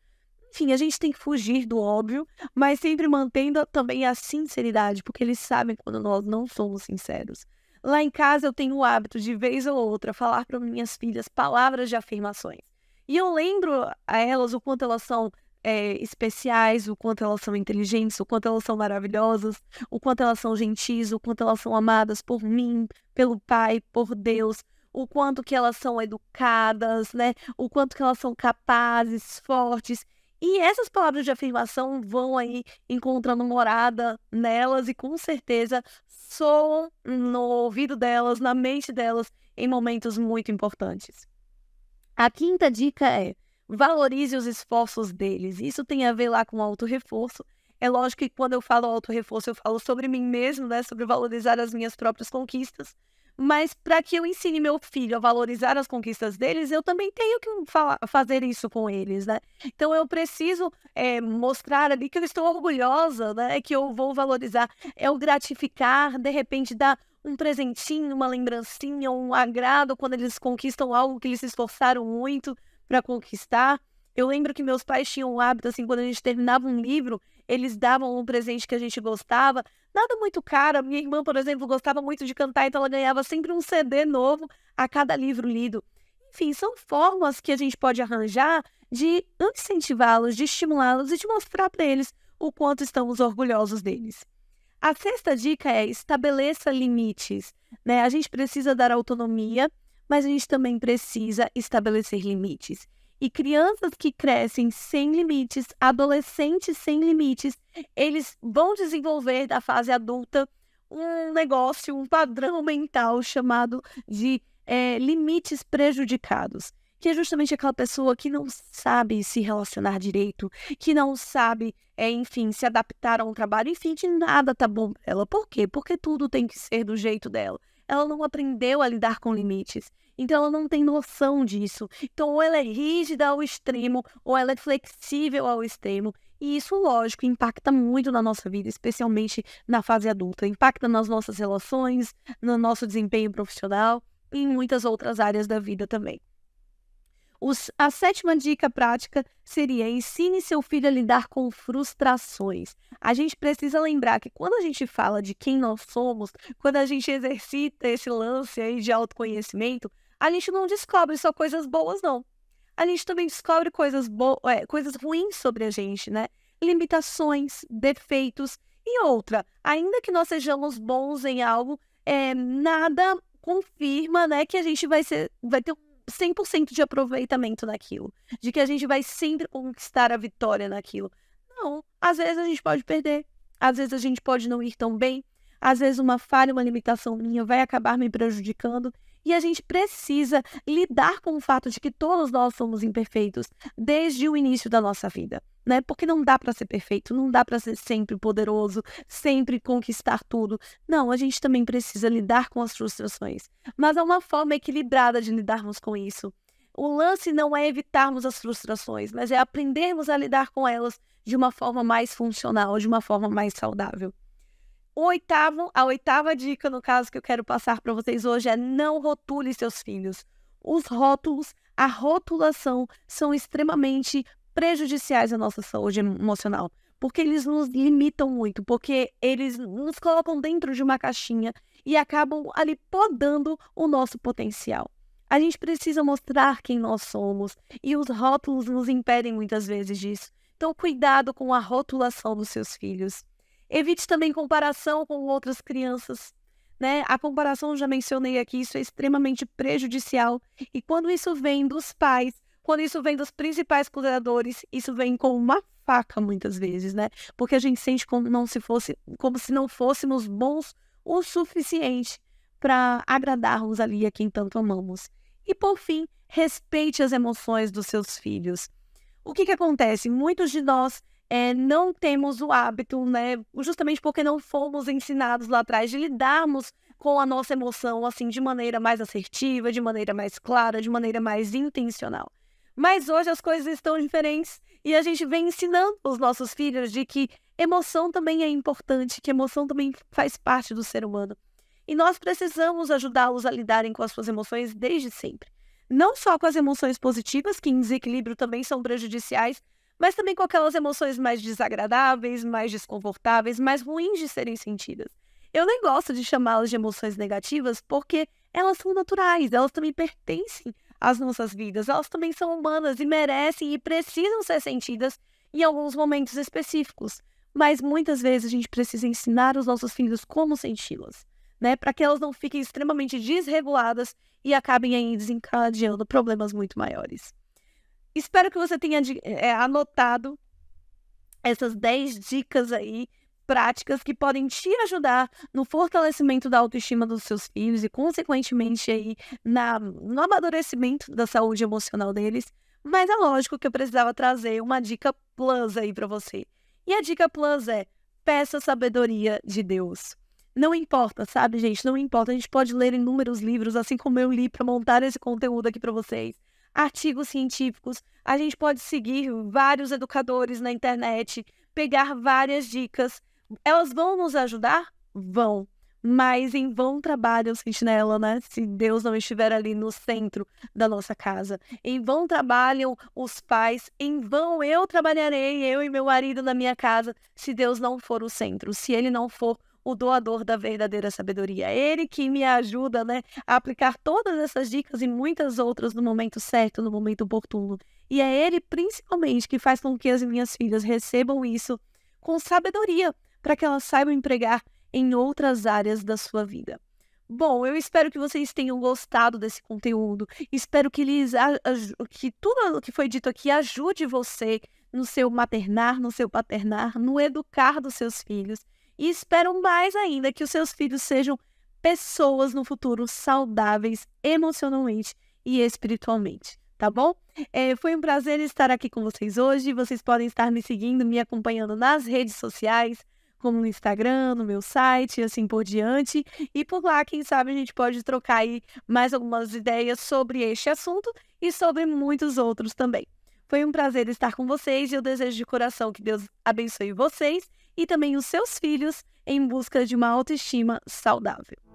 Enfim, a gente tem que fugir do óbvio, mas sempre mantendo também a sinceridade, porque eles sabem quando nós não somos sinceros. Lá em casa eu tenho o hábito de vez ou outra falar para minhas filhas palavras de afirmações. E eu lembro a elas o quanto elas são é, especiais, o quanto elas são inteligentes, o quanto elas são maravilhosas, o quanto elas são gentis, o quanto elas são amadas por mim, pelo Pai, por Deus, o quanto que elas são educadas, né? O quanto que elas são capazes, fortes. E essas palavras de afirmação vão aí encontrando morada nelas e com certeza soam no ouvido delas, na mente delas, em momentos muito importantes. A quinta dica é: valorize os esforços deles. Isso tem a ver lá com auto-reforço. É lógico que quando eu falo auto-reforço, eu falo sobre mim mesmo, né? Sobre valorizar as minhas próprias conquistas. Mas para que eu ensine meu filho a valorizar as conquistas deles, eu também tenho que fazer isso com eles, né? Então eu preciso é, mostrar ali que eu estou orgulhosa, né? Que eu vou valorizar, é o gratificar, de repente dar um presentinho, uma lembrancinha, um agrado quando eles conquistam algo que eles se esforçaram muito para conquistar. Eu lembro que meus pais tinham o hábito, assim, quando a gente terminava um livro, eles davam um presente que a gente gostava. Nada muito caro. Minha irmã, por exemplo, gostava muito de cantar, então ela ganhava sempre um CD novo a cada livro lido. Enfim, são formas que a gente pode arranjar de incentivá-los, de estimulá-los e de mostrar para eles o quanto estamos orgulhosos deles. A sexta dica é estabeleça limites. Né? A gente precisa dar autonomia mas a gente também precisa estabelecer limites. E crianças que crescem sem limites, adolescentes sem limites, eles vão desenvolver da fase adulta um negócio, um padrão mental chamado de é, limites prejudicados. Que é justamente aquela pessoa que não sabe se relacionar direito, que não sabe, é, enfim, se adaptar a um trabalho, enfim, que nada tá bom para ela. Por quê? Porque tudo tem que ser do jeito dela ela não aprendeu a lidar com limites. Então ela não tem noção disso. Então, ou ela é rígida ao extremo, ou ela é flexível ao extremo. E isso, lógico, impacta muito na nossa vida, especialmente na fase adulta. Impacta nas nossas relações, no nosso desempenho profissional e em muitas outras áreas da vida também. Os, a sétima dica prática seria ensine seu filho a lidar com frustrações. A gente precisa lembrar que quando a gente fala de quem nós somos, quando a gente exercita esse lance aí de autoconhecimento, a gente não descobre só coisas boas, não. A gente também descobre coisas, é, coisas ruins sobre a gente, né? Limitações, defeitos e outra. Ainda que nós sejamos bons em algo, é, nada confirma, né, que a gente vai ser, vai ter um 100% de aproveitamento naquilo, de que a gente vai sempre conquistar a vitória naquilo. Não, às vezes a gente pode perder, às vezes a gente pode não ir tão bem, às vezes uma falha, uma limitação minha vai acabar me prejudicando e a gente precisa lidar com o fato de que todos nós somos imperfeitos desde o início da nossa vida. Né? Porque não dá para ser perfeito, não dá para ser sempre poderoso, sempre conquistar tudo. Não, a gente também precisa lidar com as frustrações, mas há uma forma equilibrada de lidarmos com isso. O lance não é evitarmos as frustrações, mas é aprendermos a lidar com elas de uma forma mais funcional, de uma forma mais saudável. O oitavo, a oitava dica, no caso, que eu quero passar para vocês hoje é não rotule seus filhos. Os rótulos, a rotulação são extremamente prejudiciais à nossa saúde emocional, porque eles nos limitam muito, porque eles nos colocam dentro de uma caixinha e acabam ali podando o nosso potencial. A gente precisa mostrar quem nós somos e os rótulos nos impedem muitas vezes disso. Então, cuidado com a rotulação dos seus filhos. Evite também comparação com outras crianças. Né? A comparação, já mencionei aqui, isso é extremamente prejudicial. E quando isso vem dos pais, quando isso vem dos principais cuidadores, isso vem com uma faca muitas vezes, né? Porque a gente sente como não se fosse, como se não fôssemos bons o suficiente para agradarmos ali a quem tanto amamos. E por fim, respeite as emoções dos seus filhos. O que, que acontece? Muitos de nós é, não temos o hábito, né? Justamente porque não fomos ensinados lá atrás de lidarmos com a nossa emoção assim de maneira mais assertiva, de maneira mais clara, de maneira mais intencional. Mas hoje as coisas estão diferentes e a gente vem ensinando os nossos filhos de que emoção também é importante, que emoção também faz parte do ser humano. E nós precisamos ajudá-los a lidarem com as suas emoções desde sempre. Não só com as emoções positivas, que em desequilíbrio também são prejudiciais, mas também com aquelas emoções mais desagradáveis, mais desconfortáveis, mais ruins de serem sentidas. Eu nem gosto de chamá-las de emoções negativas porque elas são naturais, elas também pertencem as nossas vidas. Elas também são humanas e merecem e precisam ser sentidas em alguns momentos específicos. Mas muitas vezes a gente precisa ensinar os nossos filhos como senti-las, né? Para que elas não fiquem extremamente desreguladas e acabem aí desencadeando problemas muito maiores. Espero que você tenha é, anotado essas 10 dicas aí práticas que podem te ajudar no fortalecimento da autoestima dos seus filhos e, consequentemente, aí, na, no amadurecimento da saúde emocional deles. Mas é lógico que eu precisava trazer uma dica plus aí para você. E a dica plus é: peça sabedoria de Deus. Não importa, sabe, gente? Não importa. A gente pode ler inúmeros livros, assim como eu li para montar esse conteúdo aqui para vocês. Artigos científicos. A gente pode seguir vários educadores na internet, pegar várias dicas elas vão nos ajudar? Vão. Mas em vão trabalha o sentinela, né? Se Deus não estiver ali no centro da nossa casa. Em vão trabalham os pais. Em vão eu trabalharei, eu e meu marido na minha casa, se Deus não for o centro. Se ele não for o doador da verdadeira sabedoria. Ele que me ajuda né, a aplicar todas essas dicas e muitas outras no momento certo, no momento oportuno. E é ele, principalmente, que faz com que as minhas filhas recebam isso com sabedoria, para que elas saibam empregar em outras áreas da sua vida. Bom, eu espero que vocês tenham gostado desse conteúdo. Espero que que tudo o que foi dito aqui ajude você no seu maternar, no seu paternar, no educar dos seus filhos. E espero mais ainda que os seus filhos sejam pessoas no futuro saudáveis emocionalmente e espiritualmente, tá bom? É, foi um prazer estar aqui com vocês hoje. Vocês podem estar me seguindo, me acompanhando nas redes sociais como no Instagram, no meu site e assim por diante. E por lá, quem sabe, a gente pode trocar aí mais algumas ideias sobre este assunto e sobre muitos outros também. Foi um prazer estar com vocês e eu desejo de coração que Deus abençoe vocês e também os seus filhos em busca de uma autoestima saudável.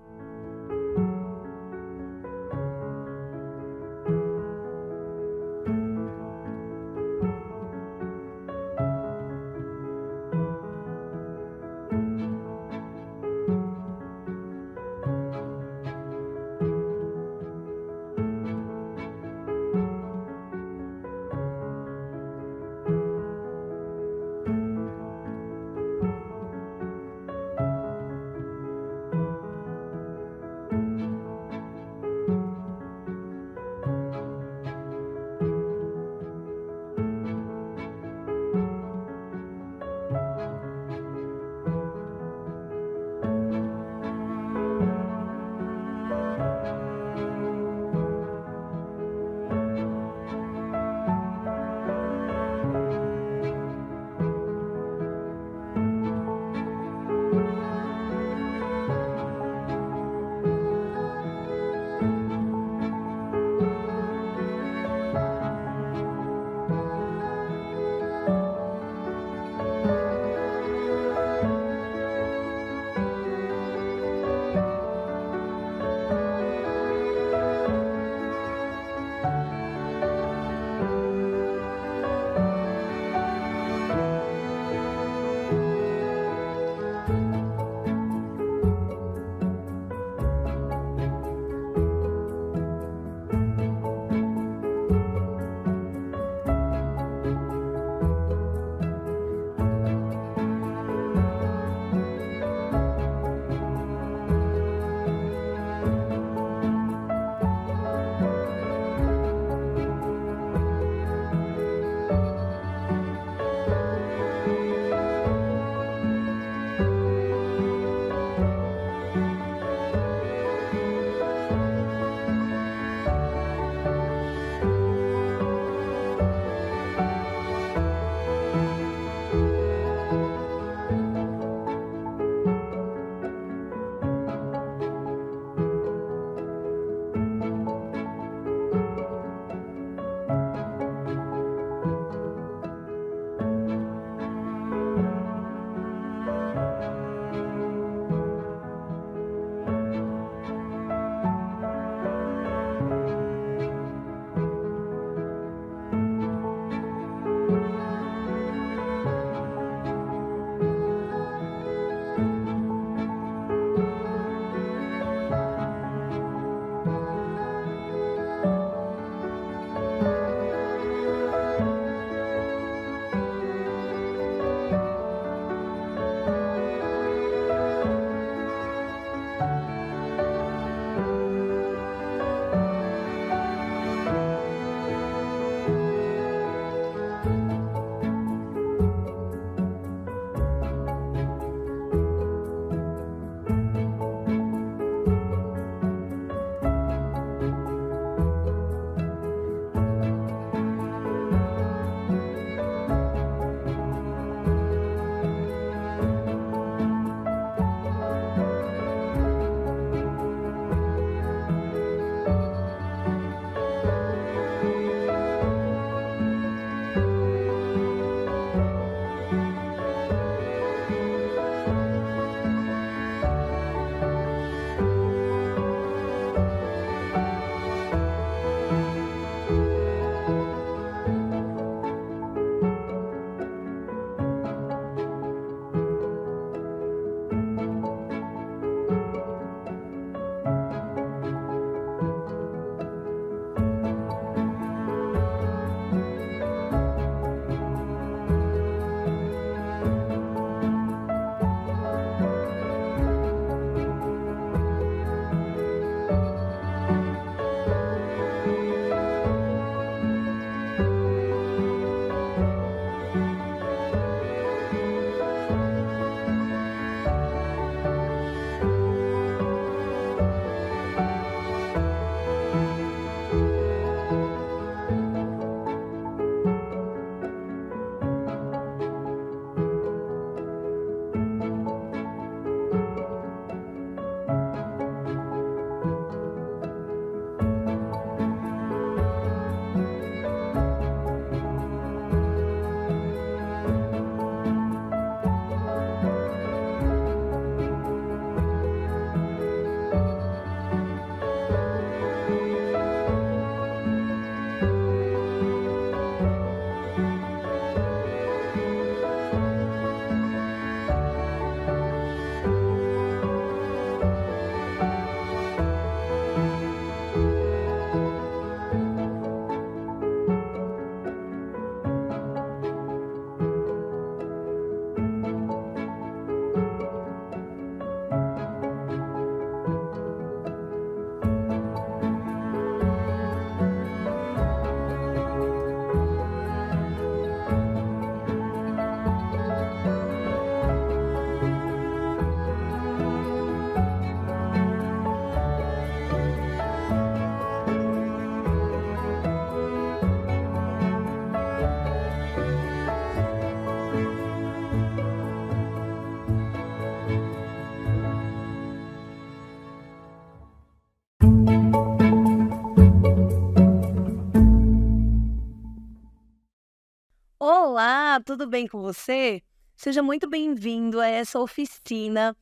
Tudo bem com você? Seja muito bem-vindo a essa oficina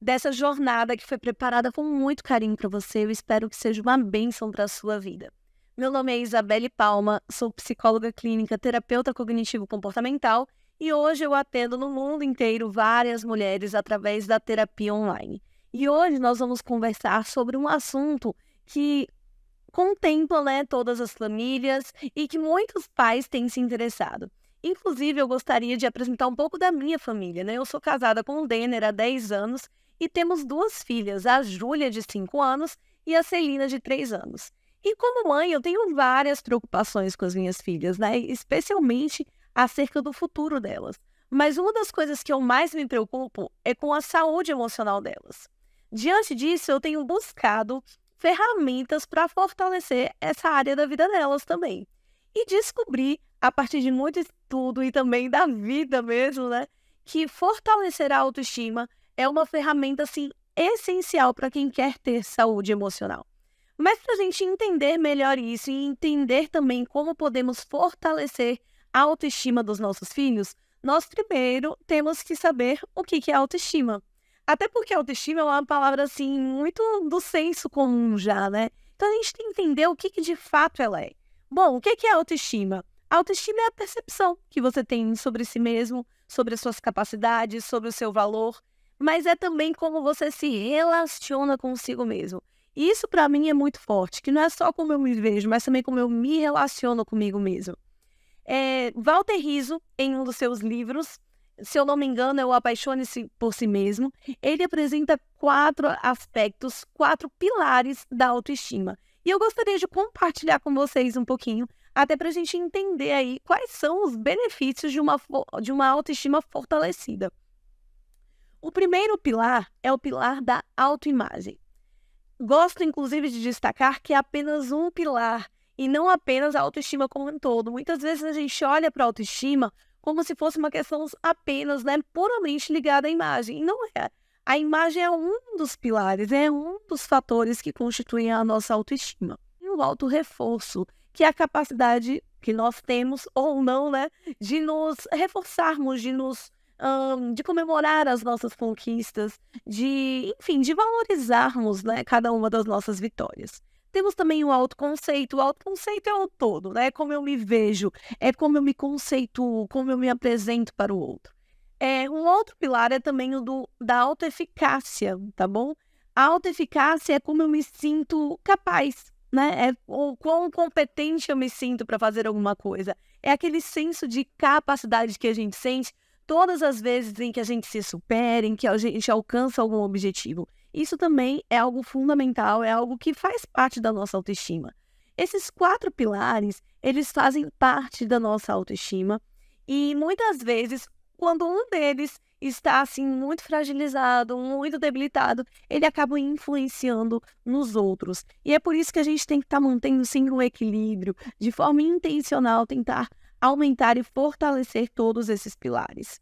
dessa jornada que foi preparada com muito carinho para você. Eu espero que seja uma bênção para a sua vida. Meu nome é Isabelle Palma, sou psicóloga clínica, terapeuta cognitivo-comportamental e hoje eu atendo no mundo inteiro várias mulheres através da terapia online. E hoje nós vamos conversar sobre um assunto que contempla né, todas as famílias e que muitos pais têm se interessado. Inclusive, eu gostaria de apresentar um pouco da minha família. Né? Eu sou casada com o Denner há 10 anos e temos duas filhas, a Júlia, de 5 anos, e a Celina, de 3 anos. E como mãe, eu tenho várias preocupações com as minhas filhas, né? especialmente acerca do futuro delas. Mas uma das coisas que eu mais me preocupo é com a saúde emocional delas. Diante disso, eu tenho buscado ferramentas para fortalecer essa área da vida delas também. E descobri a partir de muito estudo e também da vida mesmo, né? Que fortalecer a autoestima é uma ferramenta, assim, essencial para quem quer ter saúde emocional. Mas para a gente entender melhor isso e entender também como podemos fortalecer a autoestima dos nossos filhos, nós primeiro temos que saber o que é autoestima. Até porque autoestima é uma palavra assim muito do senso comum já, né? Então a gente tem que entender o que, que de fato ela é. Bom, o que é autoestima? Autoestima é a percepção que você tem sobre si mesmo, sobre as suas capacidades, sobre o seu valor, mas é também como você se relaciona consigo mesmo. E isso para mim é muito forte, que não é só como eu me vejo, mas também como eu me relaciono comigo mesmo. É, Walter Rizzo, em um dos seus livros, se eu não me engano, é o Apaixone-se por Si Mesmo, ele apresenta quatro aspectos, quatro pilares da autoestima. E eu gostaria de compartilhar com vocês um pouquinho até para a gente entender aí quais são os benefícios de uma, de uma autoestima fortalecida. O primeiro pilar é o pilar da autoimagem. Gosto, inclusive, de destacar que é apenas um pilar e não apenas a autoestima como um todo. Muitas vezes a gente olha para a autoestima como se fosse uma questão apenas, né, puramente ligada à imagem. E não é. A imagem é um dos pilares, é um dos fatores que constituem a nossa autoestima. E o auto reforço que é a capacidade que nós temos ou não, né, de nos reforçarmos, de nos um, de comemorar as nossas conquistas, de, enfim, de valorizarmos, né, cada uma das nossas vitórias. Temos também o autoconceito. O autoconceito é o todo, né? Como eu me vejo, é como eu me conceituo, como eu me apresento para o outro. É, um outro pilar é também o do, da autoeficácia, tá bom? A autoeficácia é como eu me sinto capaz, né? É o quão competente eu me sinto para fazer alguma coisa. É aquele senso de capacidade que a gente sente todas as vezes em que a gente se supera, em que a gente alcança algum objetivo. Isso também é algo fundamental, é algo que faz parte da nossa autoestima. Esses quatro pilares, eles fazem parte da nossa autoestima e muitas vezes, quando um deles está assim muito fragilizado, muito debilitado, ele acaba influenciando nos outros. E é por isso que a gente tem que estar tá mantendo sim um equilíbrio, de forma intencional tentar aumentar e fortalecer todos esses pilares.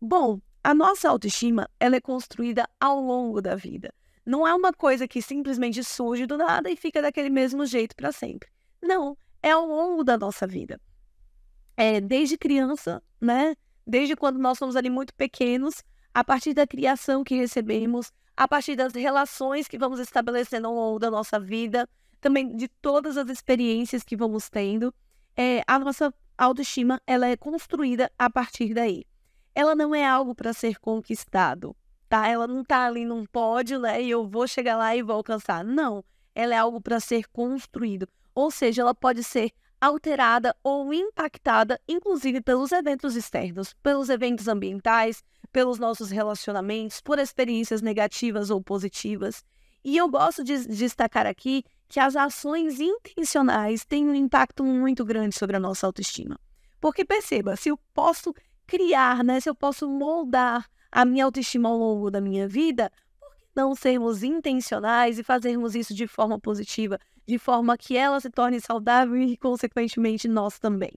Bom, a nossa autoestima, ela é construída ao longo da vida. Não é uma coisa que simplesmente surge do nada e fica daquele mesmo jeito para sempre. Não, é ao longo da nossa vida. É desde criança, né? Desde quando nós somos ali muito pequenos, a partir da criação que recebemos, a partir das relações que vamos estabelecendo ao longo da nossa vida, também de todas as experiências que vamos tendo, é, a nossa autoestima ela é construída a partir daí. Ela não é algo para ser conquistado, tá? Ela não está ali num pódio, né? E eu vou chegar lá e vou alcançar. Não, ela é algo para ser construído. Ou seja, ela pode ser alterada ou impactada, inclusive pelos eventos externos, pelos eventos ambientais, pelos nossos relacionamentos, por experiências negativas ou positivas. E eu gosto de destacar aqui que as ações intencionais têm um impacto muito grande sobre a nossa autoestima. Porque perceba, se eu posso criar, né, se eu posso moldar a minha autoestima ao longo da minha vida, por que não sermos intencionais e fazermos isso de forma positiva, de forma que ela se torne saudável e, consequentemente, nós também.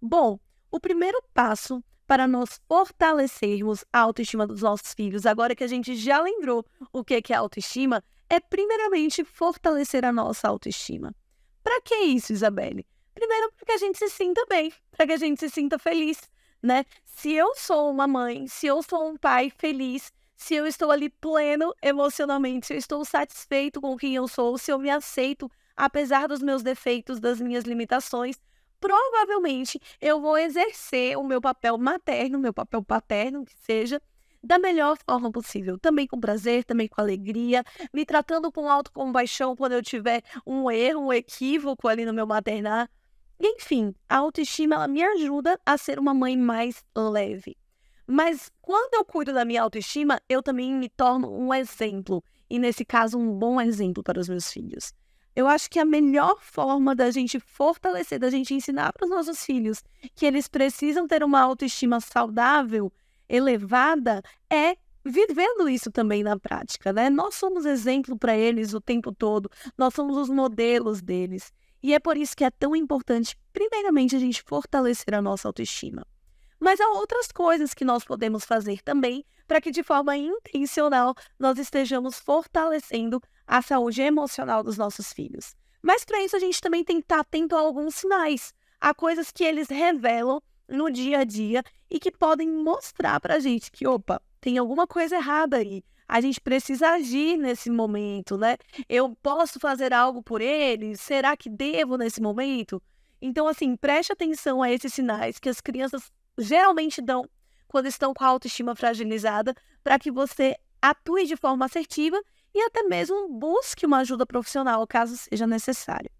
Bom, o primeiro passo para nós fortalecermos a autoestima dos nossos filhos, agora que a gente já lembrou o que é autoestima, é primeiramente fortalecer a nossa autoestima. Para que isso, Isabelle? Primeiro, para que a gente se sinta bem, para que a gente se sinta feliz, né? Se eu sou uma mãe, se eu sou um pai feliz, se eu estou ali pleno emocionalmente, se eu estou satisfeito com quem eu sou, se eu me aceito apesar dos meus defeitos, das minhas limitações, provavelmente eu vou exercer o meu papel materno, meu papel paterno, que seja, da melhor forma possível. Também com prazer, também com alegria, me tratando com autocompaixão quando eu tiver um erro, um equívoco ali no meu maternar. Enfim, a autoestima ela me ajuda a ser uma mãe mais leve. Mas quando eu cuido da minha autoestima, eu também me torno um exemplo. E nesse caso, um bom exemplo para os meus filhos. Eu acho que a melhor forma da gente fortalecer, da gente ensinar para os nossos filhos que eles precisam ter uma autoestima saudável, elevada, é vivendo isso também na prática, né? Nós somos exemplo para eles o tempo todo, nós somos os modelos deles. E é por isso que é tão importante, primeiramente, a gente fortalecer a nossa autoestima. Mas há outras coisas que nós podemos fazer também para que, de forma intencional, nós estejamos fortalecendo a saúde emocional dos nossos filhos. Mas para isso a gente também tem que estar atento a alguns sinais, a coisas que eles revelam no dia a dia e que podem mostrar para a gente que, opa, tem alguma coisa errada aí. A gente precisa agir nesse momento, né? Eu posso fazer algo por eles? Será que devo nesse momento? Então, assim, preste atenção a esses sinais que as crianças geralmente dão quando estão com a autoestima fragilizada, para que você atue de forma assertiva e até mesmo busque uma ajuda profissional caso seja necessário.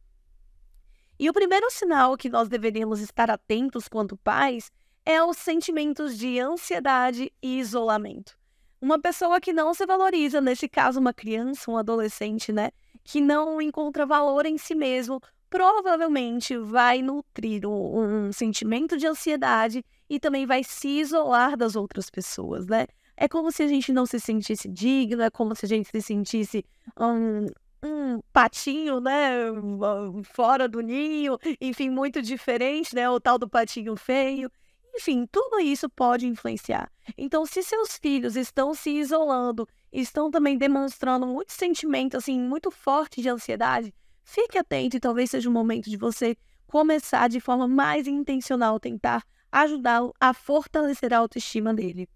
E o primeiro sinal que nós deveríamos estar atentos quanto pais é os sentimentos de ansiedade e isolamento. Uma pessoa que não se valoriza, nesse caso uma criança, um adolescente, né, que não encontra valor em si mesmo, provavelmente vai nutrir um, um sentimento de ansiedade e também vai se isolar das outras pessoas, né? É como se a gente não se sentisse digno, é como se a gente se sentisse um, um patinho, né? Fora do ninho, enfim, muito diferente, né? O tal do patinho feio. Enfim, tudo isso pode influenciar. Então, se seus filhos estão se isolando, estão também demonstrando muito sentimento, assim, muito forte de ansiedade, fique atento e talvez seja o momento de você começar de forma mais intencional, tentar ajudá-lo a fortalecer a autoestima dele.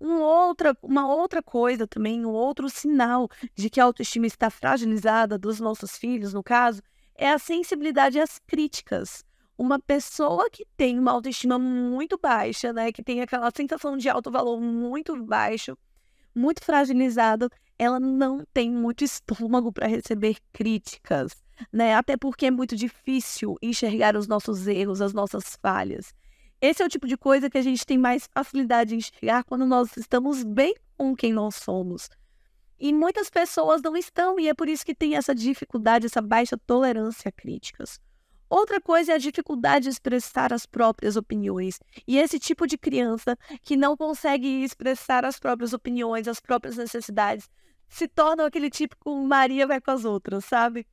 Um outra, uma outra coisa também, um outro sinal de que a autoestima está fragilizada dos nossos filhos, no caso, é a sensibilidade às críticas. Uma pessoa que tem uma autoestima muito baixa, né, que tem aquela sensação de alto valor muito baixo, muito fragilizado, ela não tem muito estômago para receber críticas, né? Até porque é muito difícil enxergar os nossos erros, as nossas falhas. Esse é o tipo de coisa que a gente tem mais facilidade de enxergar quando nós estamos bem com quem nós somos. E muitas pessoas não estão, e é por isso que tem essa dificuldade, essa baixa tolerância a críticas. Outra coisa é a dificuldade de expressar as próprias opiniões. E esse tipo de criança que não consegue expressar as próprias opiniões, as próprias necessidades, se torna aquele típico Maria vai com as outras, sabe?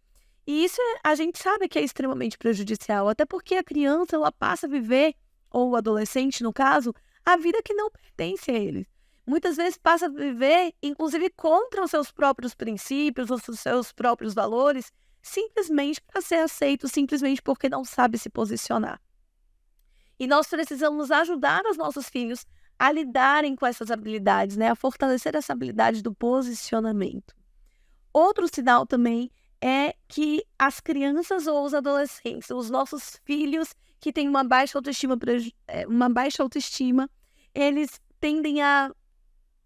E isso é, a gente sabe que é extremamente prejudicial, até porque a criança ela passa a viver ou adolescente, no caso, a vida que não pertence a eles. Muitas vezes passa a viver, inclusive, contra os seus próprios princípios, os seus próprios valores, simplesmente para ser aceito, simplesmente porque não sabe se posicionar. E nós precisamos ajudar os nossos filhos a lidarem com essas habilidades, né? a fortalecer essa habilidade do posicionamento. Outro sinal também é que as crianças ou os adolescentes, os nossos filhos que têm uma baixa autoestima, é, uma baixa autoestima, eles tendem a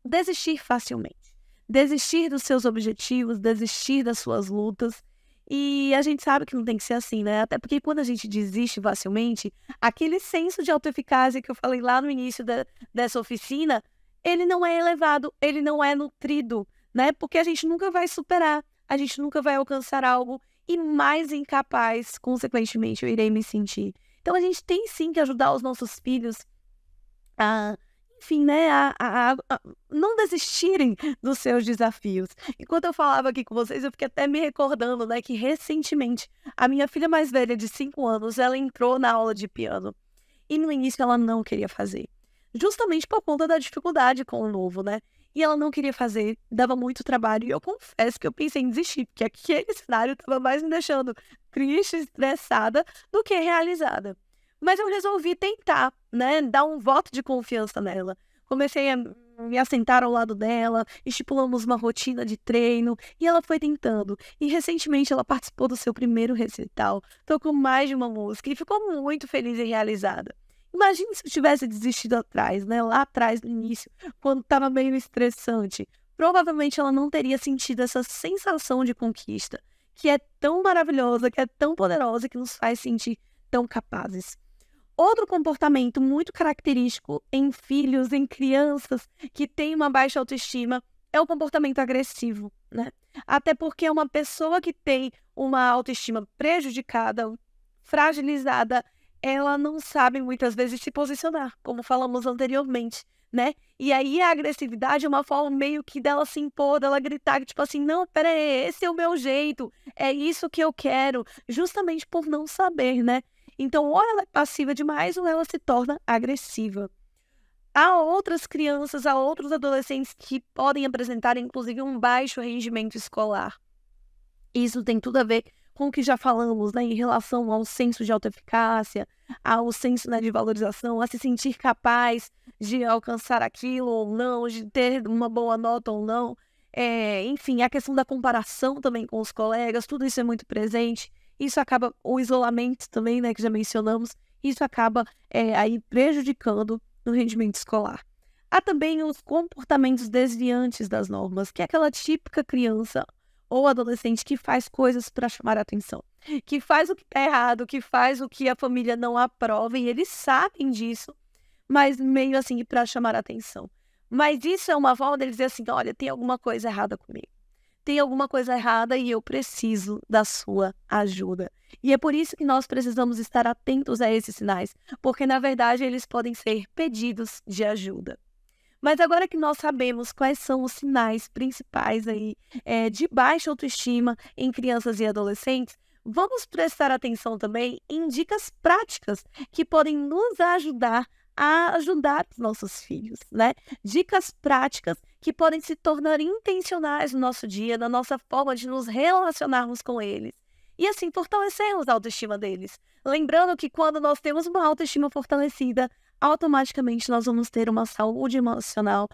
desistir facilmente, desistir dos seus objetivos, desistir das suas lutas. E a gente sabe que não tem que ser assim, né? Até porque quando a gente desiste facilmente, aquele senso de autoeficácia que eu falei lá no início da, dessa oficina, ele não é elevado, ele não é nutrido, né? Porque a gente nunca vai superar a gente nunca vai alcançar algo e mais incapaz, consequentemente, eu irei me sentir. Então a gente tem sim que ajudar os nossos filhos a, enfim, né, a, a, a, não desistirem dos seus desafios. Enquanto eu falava aqui com vocês, eu fiquei até me recordando, né, que recentemente a minha filha mais velha de 5 anos, ela entrou na aula de piano e no início ela não queria fazer, justamente por conta da dificuldade com o novo, né? E ela não queria fazer, dava muito trabalho. E eu confesso que eu pensei em desistir, porque aquele cenário estava mais me deixando triste, estressada do que realizada. Mas eu resolvi tentar, né, dar um voto de confiança nela. Comecei a me assentar ao lado dela, estipulamos uma rotina de treino e ela foi tentando. E recentemente ela participou do seu primeiro recital, tocou mais de uma música e ficou muito feliz e realizada. Imagine se eu tivesse desistido atrás, né? Lá atrás, no início, quando estava meio estressante. Provavelmente ela não teria sentido essa sensação de conquista, que é tão maravilhosa, que é tão poderosa, que nos faz sentir tão capazes. Outro comportamento muito característico em filhos, em crianças que têm uma baixa autoestima, é o comportamento agressivo, né? Até porque uma pessoa que tem uma autoestima prejudicada, fragilizada, ela não sabe muitas vezes se posicionar, como falamos anteriormente, né? E aí a agressividade é uma forma meio que dela se impor, dela gritar, tipo assim, não, peraí, esse é o meu jeito, é isso que eu quero, justamente por não saber, né? Então, ou ela é passiva demais ou ela se torna agressiva. Há outras crianças, há outros adolescentes que podem apresentar, inclusive, um baixo rendimento escolar. Isso tem tudo a ver com o que já falamos né, em relação ao senso de autoeficácia, ao senso né, de valorização, a se sentir capaz de alcançar aquilo ou não, de ter uma boa nota ou não. É, enfim, a questão da comparação também com os colegas, tudo isso é muito presente. Isso acaba, o isolamento também, né, que já mencionamos, isso acaba é, aí prejudicando no rendimento escolar. Há também os comportamentos desviantes das normas, que é aquela típica criança ou adolescente que faz coisas para chamar a atenção, que faz o que é errado, que faz o que a família não aprova e eles sabem disso, mas meio assim para chamar a atenção. Mas isso é uma forma deles dizer assim: olha, tem alguma coisa errada comigo. Tem alguma coisa errada e eu preciso da sua ajuda. E é por isso que nós precisamos estar atentos a esses sinais, porque na verdade eles podem ser pedidos de ajuda. Mas agora que nós sabemos quais são os sinais principais aí é, de baixa autoestima em crianças e adolescentes, vamos prestar atenção também em dicas práticas que podem nos ajudar a ajudar os nossos filhos, né? Dicas práticas que podem se tornar intencionais no nosso dia, na nossa forma de nos relacionarmos com eles. E assim fortalecermos a autoestima deles. Lembrando que quando nós temos uma autoestima fortalecida, automaticamente nós vamos ter uma saúde emocional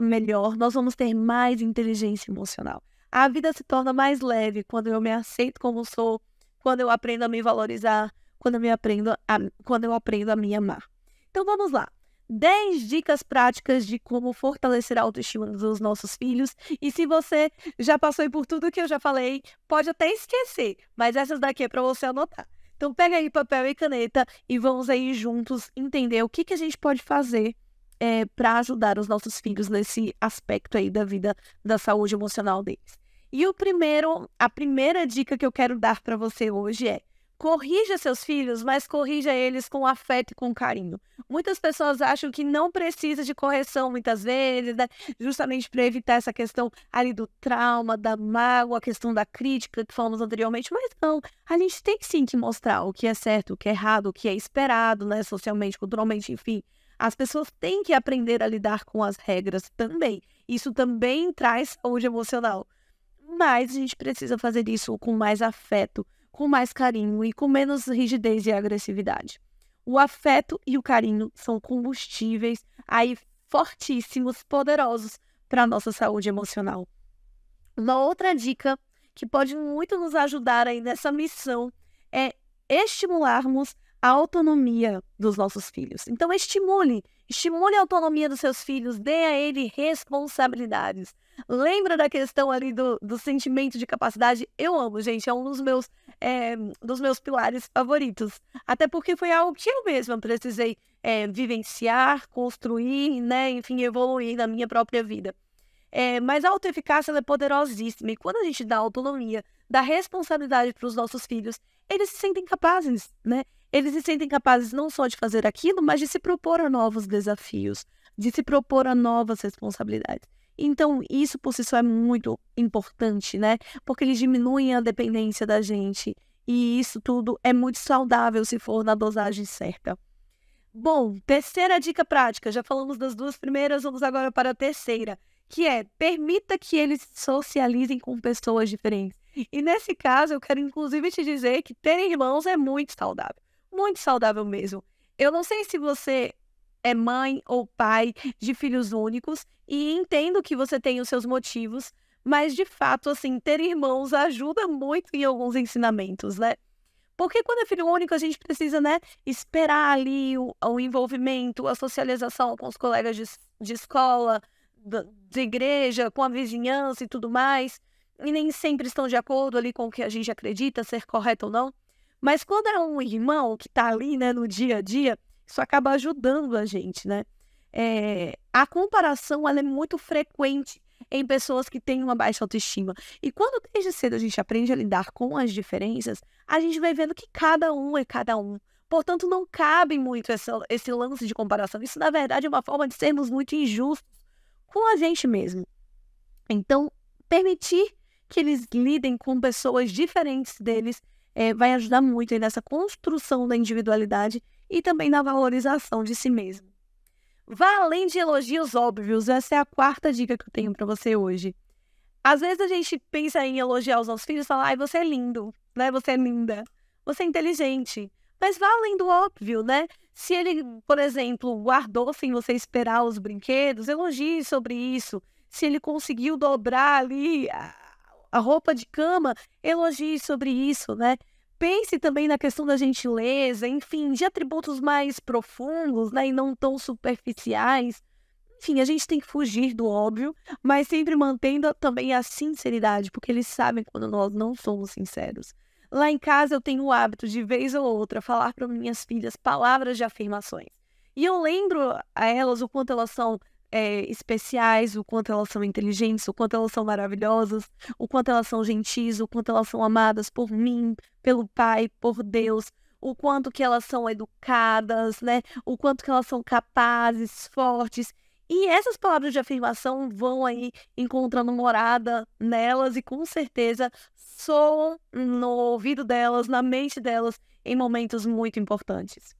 melhor, nós vamos ter mais inteligência emocional. A vida se torna mais leve quando eu me aceito como sou, quando eu aprendo a me valorizar, quando eu, me aprendo a, quando eu aprendo a me amar. Então vamos lá. 10 dicas práticas de como fortalecer a autoestima dos nossos filhos. E se você já passou por tudo que eu já falei, pode até esquecer, mas essas daqui é para você anotar. Então pega aí papel e caneta e vamos aí juntos entender o que, que a gente pode fazer é, para ajudar os nossos filhos nesse aspecto aí da vida, da saúde emocional deles. E o primeiro, a primeira dica que eu quero dar para você hoje é corrija seus filhos, mas corrija eles com afeto e com carinho. Muitas pessoas acham que não precisa de correção muitas vezes, né? justamente para evitar essa questão ali do trauma, da mágoa, a questão da crítica que falamos anteriormente, mas não, a gente tem sim que mostrar o que é certo, o que é errado, o que é esperado, né, socialmente, culturalmente, enfim. As pessoas têm que aprender a lidar com as regras também. Isso também traz saúde emocional. Mas a gente precisa fazer isso com mais afeto, com mais carinho e com menos rigidez e agressividade. O afeto e o carinho são combustíveis aí fortíssimos, poderosos para a nossa saúde emocional. Uma outra dica que pode muito nos ajudar aí nessa missão é estimularmos a autonomia dos nossos filhos. Então estimule, estimule a autonomia dos seus filhos, dê a ele responsabilidades. Lembra da questão ali do, do sentimento de capacidade? Eu amo, gente, é um dos meus é, dos meus pilares favoritos. Até porque foi algo que eu mesma precisei é, vivenciar, construir, né? Enfim, evoluir na minha própria vida. É, mas a autoeficácia é poderosíssima. E quando a gente dá autonomia, dá responsabilidade para os nossos filhos, eles se sentem capazes, né? Eles se sentem capazes não só de fazer aquilo, mas de se propor a novos desafios, de se propor a novas responsabilidades. Então, isso por si só é muito importante, né? Porque eles diminuem a dependência da gente. E isso tudo é muito saudável se for na dosagem certa. Bom, terceira dica prática. Já falamos das duas primeiras, vamos agora para a terceira, que é permita que eles socializem com pessoas diferentes. E nesse caso, eu quero inclusive te dizer que ter irmãos é muito saudável, muito saudável mesmo. Eu não sei se você é mãe ou pai de filhos únicos e entendo que você tem os seus motivos, mas de fato, assim, ter irmãos ajuda muito em alguns ensinamentos, né? Porque quando é filho único, a gente precisa, né, esperar ali o, o envolvimento, a socialização com os colegas de, de escola, de igreja, com a vizinhança e tudo mais. E nem sempre estão de acordo ali com o que a gente acredita ser correto ou não. Mas quando é um irmão que está ali, né, no dia a dia, isso acaba ajudando a gente, né? É, a comparação ela é muito frequente em pessoas que têm uma baixa autoestima. E quando desde cedo a gente aprende a lidar com as diferenças, a gente vai vendo que cada um é cada um. Portanto, não cabe muito essa, esse lance de comparação. Isso, na verdade, é uma forma de sermos muito injustos com a gente mesmo. Então, permitir que eles lidem com pessoas diferentes deles é, vai ajudar muito nessa construção da individualidade e também na valorização de si mesmo. Vá além de elogios óbvios, essa é a quarta dica que eu tenho para você hoje. Às vezes a gente pensa em elogiar os nossos filhos e falar, ai, você é lindo, né? Você é linda, você é inteligente. Mas vá além do óbvio, né? Se ele, por exemplo, guardou sem você esperar os brinquedos, elogie sobre isso. Se ele conseguiu dobrar ali a, a roupa de cama, elogie sobre isso, né? Pense também na questão da gentileza, enfim, de atributos mais profundos, né, e não tão superficiais. Enfim, a gente tem que fugir do óbvio, mas sempre mantendo também a sinceridade, porque eles sabem quando nós não somos sinceros. Lá em casa eu tenho o hábito de vez ou outra falar para minhas filhas palavras de afirmações. E eu lembro a elas o quanto elas são é, especiais, o quanto elas são inteligentes, o quanto elas são maravilhosas, o quanto elas são gentis, o quanto elas são amadas por mim, pelo Pai, por Deus, o quanto que elas são educadas, né? O quanto que elas são capazes, fortes. E essas palavras de afirmação vão aí encontrando morada nelas e com certeza soam no ouvido delas, na mente delas, em momentos muito importantes.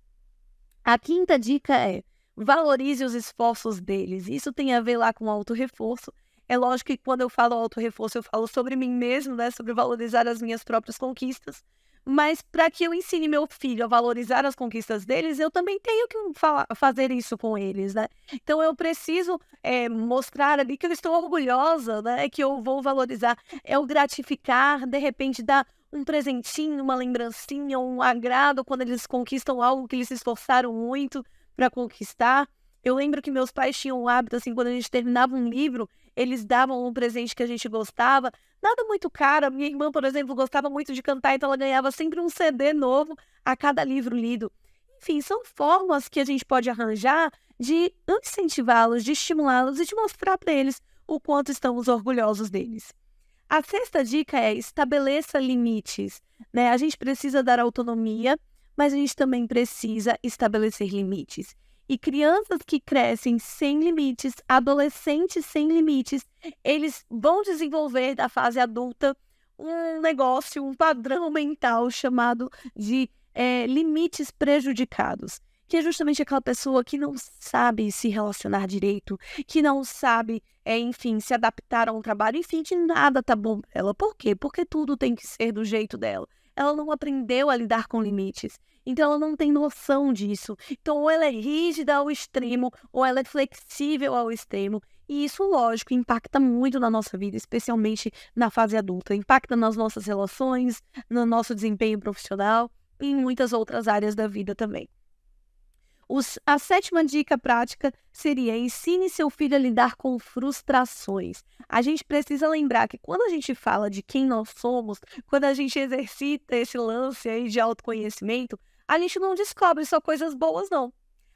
A quinta dica é: valorize os esforços deles. Isso tem a ver lá com auto-reforço. É lógico que quando eu falo auto-reforço, eu falo sobre mim mesmo, né? Sobre valorizar as minhas próprias conquistas. Mas para que eu ensine meu filho a valorizar as conquistas deles, eu também tenho que fazer isso com eles, né? Então eu preciso é, mostrar ali que eu estou orgulhosa, né? Que eu vou valorizar, é o gratificar, de repente dar um presentinho, uma lembrancinha, um agrado quando eles conquistam algo que eles se esforçaram muito para conquistar. Eu lembro que meus pais tinham o hábito, assim, quando a gente terminava um livro, eles davam um presente que a gente gostava. Nada muito caro. Minha irmã, por exemplo, gostava muito de cantar, então ela ganhava sempre um CD novo a cada livro lido. Enfim, são formas que a gente pode arranjar de incentivá-los, de estimulá-los e de mostrar para eles o quanto estamos orgulhosos deles. A sexta dica é estabeleça limites. Né? A gente precisa dar autonomia mas a gente também precisa estabelecer limites. E crianças que crescem sem limites, adolescentes sem limites, eles vão desenvolver da fase adulta um negócio, um padrão mental chamado de é, limites prejudicados. Que é justamente aquela pessoa que não sabe se relacionar direito, que não sabe, é, enfim, se adaptar a um trabalho, enfim, que nada tá bom para ela. Por quê? Porque tudo tem que ser do jeito dela ela não aprendeu a lidar com limites. Então ela não tem noção disso. Então ou ela é rígida ao extremo, ou ela é flexível ao extremo. E isso, lógico, impacta muito na nossa vida, especialmente na fase adulta. Impacta nas nossas relações, no nosso desempenho profissional e em muitas outras áreas da vida também. Os, a sétima dica prática seria ensine seu filho a lidar com frustrações. A gente precisa lembrar que quando a gente fala de quem nós somos, quando a gente exercita esse lance aí de autoconhecimento, a gente não descobre só coisas boas, não.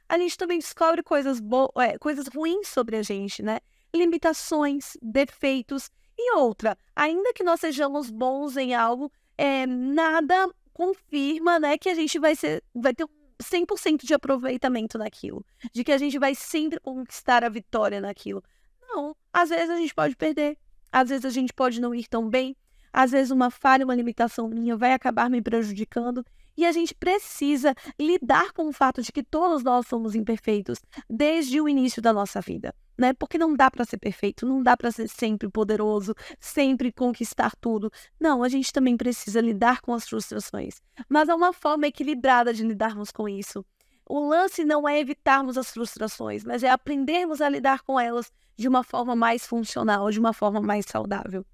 A gente também descobre coisas, é, coisas ruins sobre a gente, né? Limitações, defeitos e outra. Ainda que nós sejamos bons em algo, é, nada confirma, né, que a gente vai ser, vai ter um 100% de aproveitamento naquilo, de que a gente vai sempre conquistar a vitória naquilo. Não, às vezes a gente pode perder, às vezes a gente pode não ir tão bem, às vezes uma falha, uma limitação minha vai acabar me prejudicando e a gente precisa lidar com o fato de que todos nós somos imperfeitos desde o início da nossa vida. Né? Porque não dá para ser perfeito, não dá para ser sempre poderoso, sempre conquistar tudo. Não, a gente também precisa lidar com as frustrações, mas há uma forma equilibrada de lidarmos com isso. O lance não é evitarmos as frustrações, mas é aprendermos a lidar com elas de uma forma mais funcional, de uma forma mais saudável.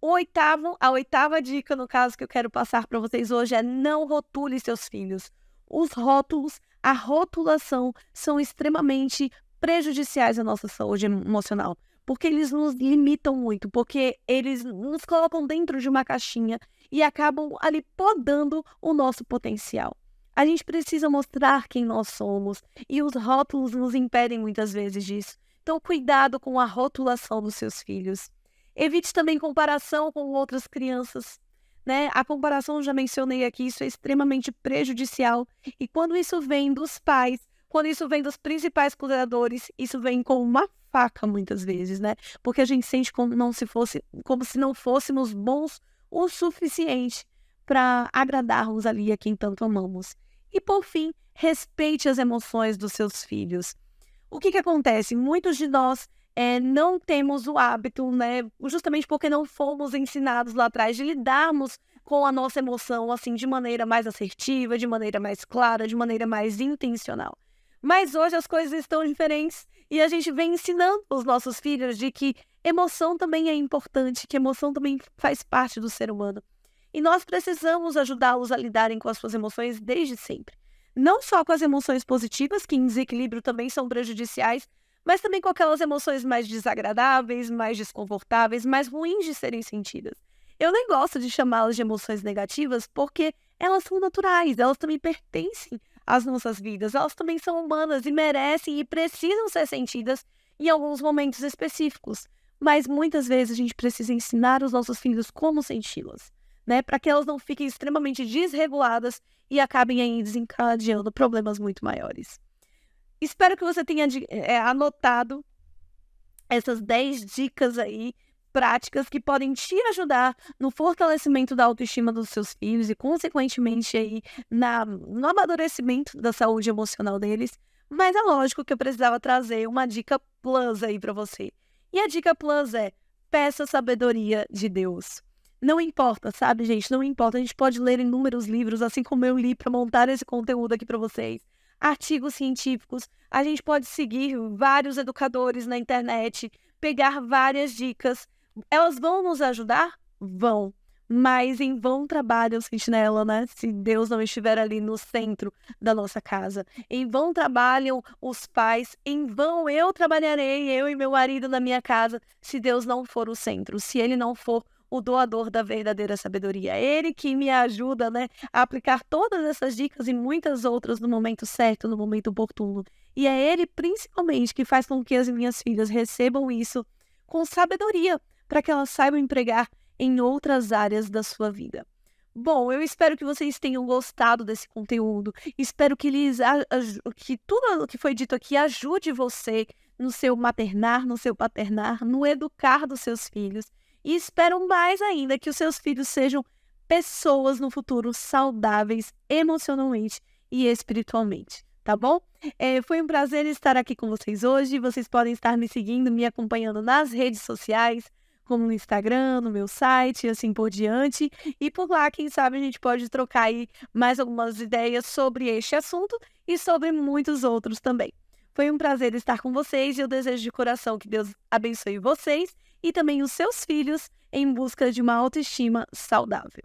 O oitavo, a oitava dica, no caso, que eu quero passar para vocês hoje é não rotule seus filhos. Os rótulos, a rotulação são extremamente prejudiciais à nossa saúde emocional, porque eles nos limitam muito, porque eles nos colocam dentro de uma caixinha e acabam ali podando o nosso potencial. A gente precisa mostrar quem nós somos e os rótulos nos impedem muitas vezes disso. Então, cuidado com a rotulação dos seus filhos. Evite também comparação com outras crianças. Né? A comparação, já mencionei aqui, isso é extremamente prejudicial. E quando isso vem dos pais, quando isso vem dos principais cuidadores, isso vem com uma faca muitas vezes, né? Porque a gente sente como não se fosse, como se não fôssemos bons o suficiente para agradarmos ali a quem tanto amamos. E por fim, respeite as emoções dos seus filhos. O que, que acontece? Muitos de nós é, não temos o hábito, né? Justamente porque não fomos ensinados lá atrás de lidarmos com a nossa emoção assim de maneira mais assertiva, de maneira mais clara, de maneira mais intencional. Mas hoje as coisas estão diferentes e a gente vem ensinando os nossos filhos de que emoção também é importante, que emoção também faz parte do ser humano. E nós precisamos ajudá-los a lidarem com as suas emoções desde sempre. Não só com as emoções positivas, que em desequilíbrio também são prejudiciais, mas também com aquelas emoções mais desagradáveis, mais desconfortáveis, mais ruins de serem sentidas. Eu nem gosto de chamá-las de emoções negativas porque elas são naturais, elas também pertencem as nossas vidas. Elas também são humanas e merecem e precisam ser sentidas em alguns momentos específicos. Mas muitas vezes a gente precisa ensinar os nossos filhos como senti-las, né? Para que elas não fiquem extremamente desreguladas e acabem aí desencadeando problemas muito maiores. Espero que você tenha é, anotado essas 10 dicas aí práticas que podem te ajudar no fortalecimento da autoestima dos seus filhos e, consequentemente, aí, na, no amadurecimento da saúde emocional deles. Mas é lógico que eu precisava trazer uma dica plus aí para você. E a dica plus é: peça sabedoria de Deus. Não importa, sabe, gente? Não importa. A gente pode ler inúmeros livros, assim como eu li para montar esse conteúdo aqui para vocês. Artigos científicos. A gente pode seguir vários educadores na internet, pegar várias dicas elas vão nos ajudar? Vão. Mas em vão trabalha o sentinela, né? Se Deus não estiver ali no centro da nossa casa. Em vão trabalham os pais. Em vão eu trabalharei, eu e meu marido na minha casa, se Deus não for o centro. Se ele não for o doador da verdadeira sabedoria. Ele que me ajuda né, a aplicar todas essas dicas e muitas outras no momento certo, no momento oportuno. E é ele, principalmente, que faz com que as minhas filhas recebam isso com sabedoria, para que elas saibam empregar em outras áreas da sua vida. Bom, eu espero que vocês tenham gostado desse conteúdo. Espero que que tudo o que foi dito aqui ajude você no seu maternar, no seu paternar, no educar dos seus filhos. E espero mais ainda que os seus filhos sejam pessoas no futuro saudáveis emocionalmente e espiritualmente, tá bom? É, foi um prazer estar aqui com vocês hoje. Vocês podem estar me seguindo, me acompanhando nas redes sociais como no Instagram, no meu site e assim por diante. E por lá, quem sabe, a gente pode trocar aí mais algumas ideias sobre este assunto e sobre muitos outros também. Foi um prazer estar com vocês e eu desejo de coração que Deus abençoe vocês e também os seus filhos em busca de uma autoestima saudável.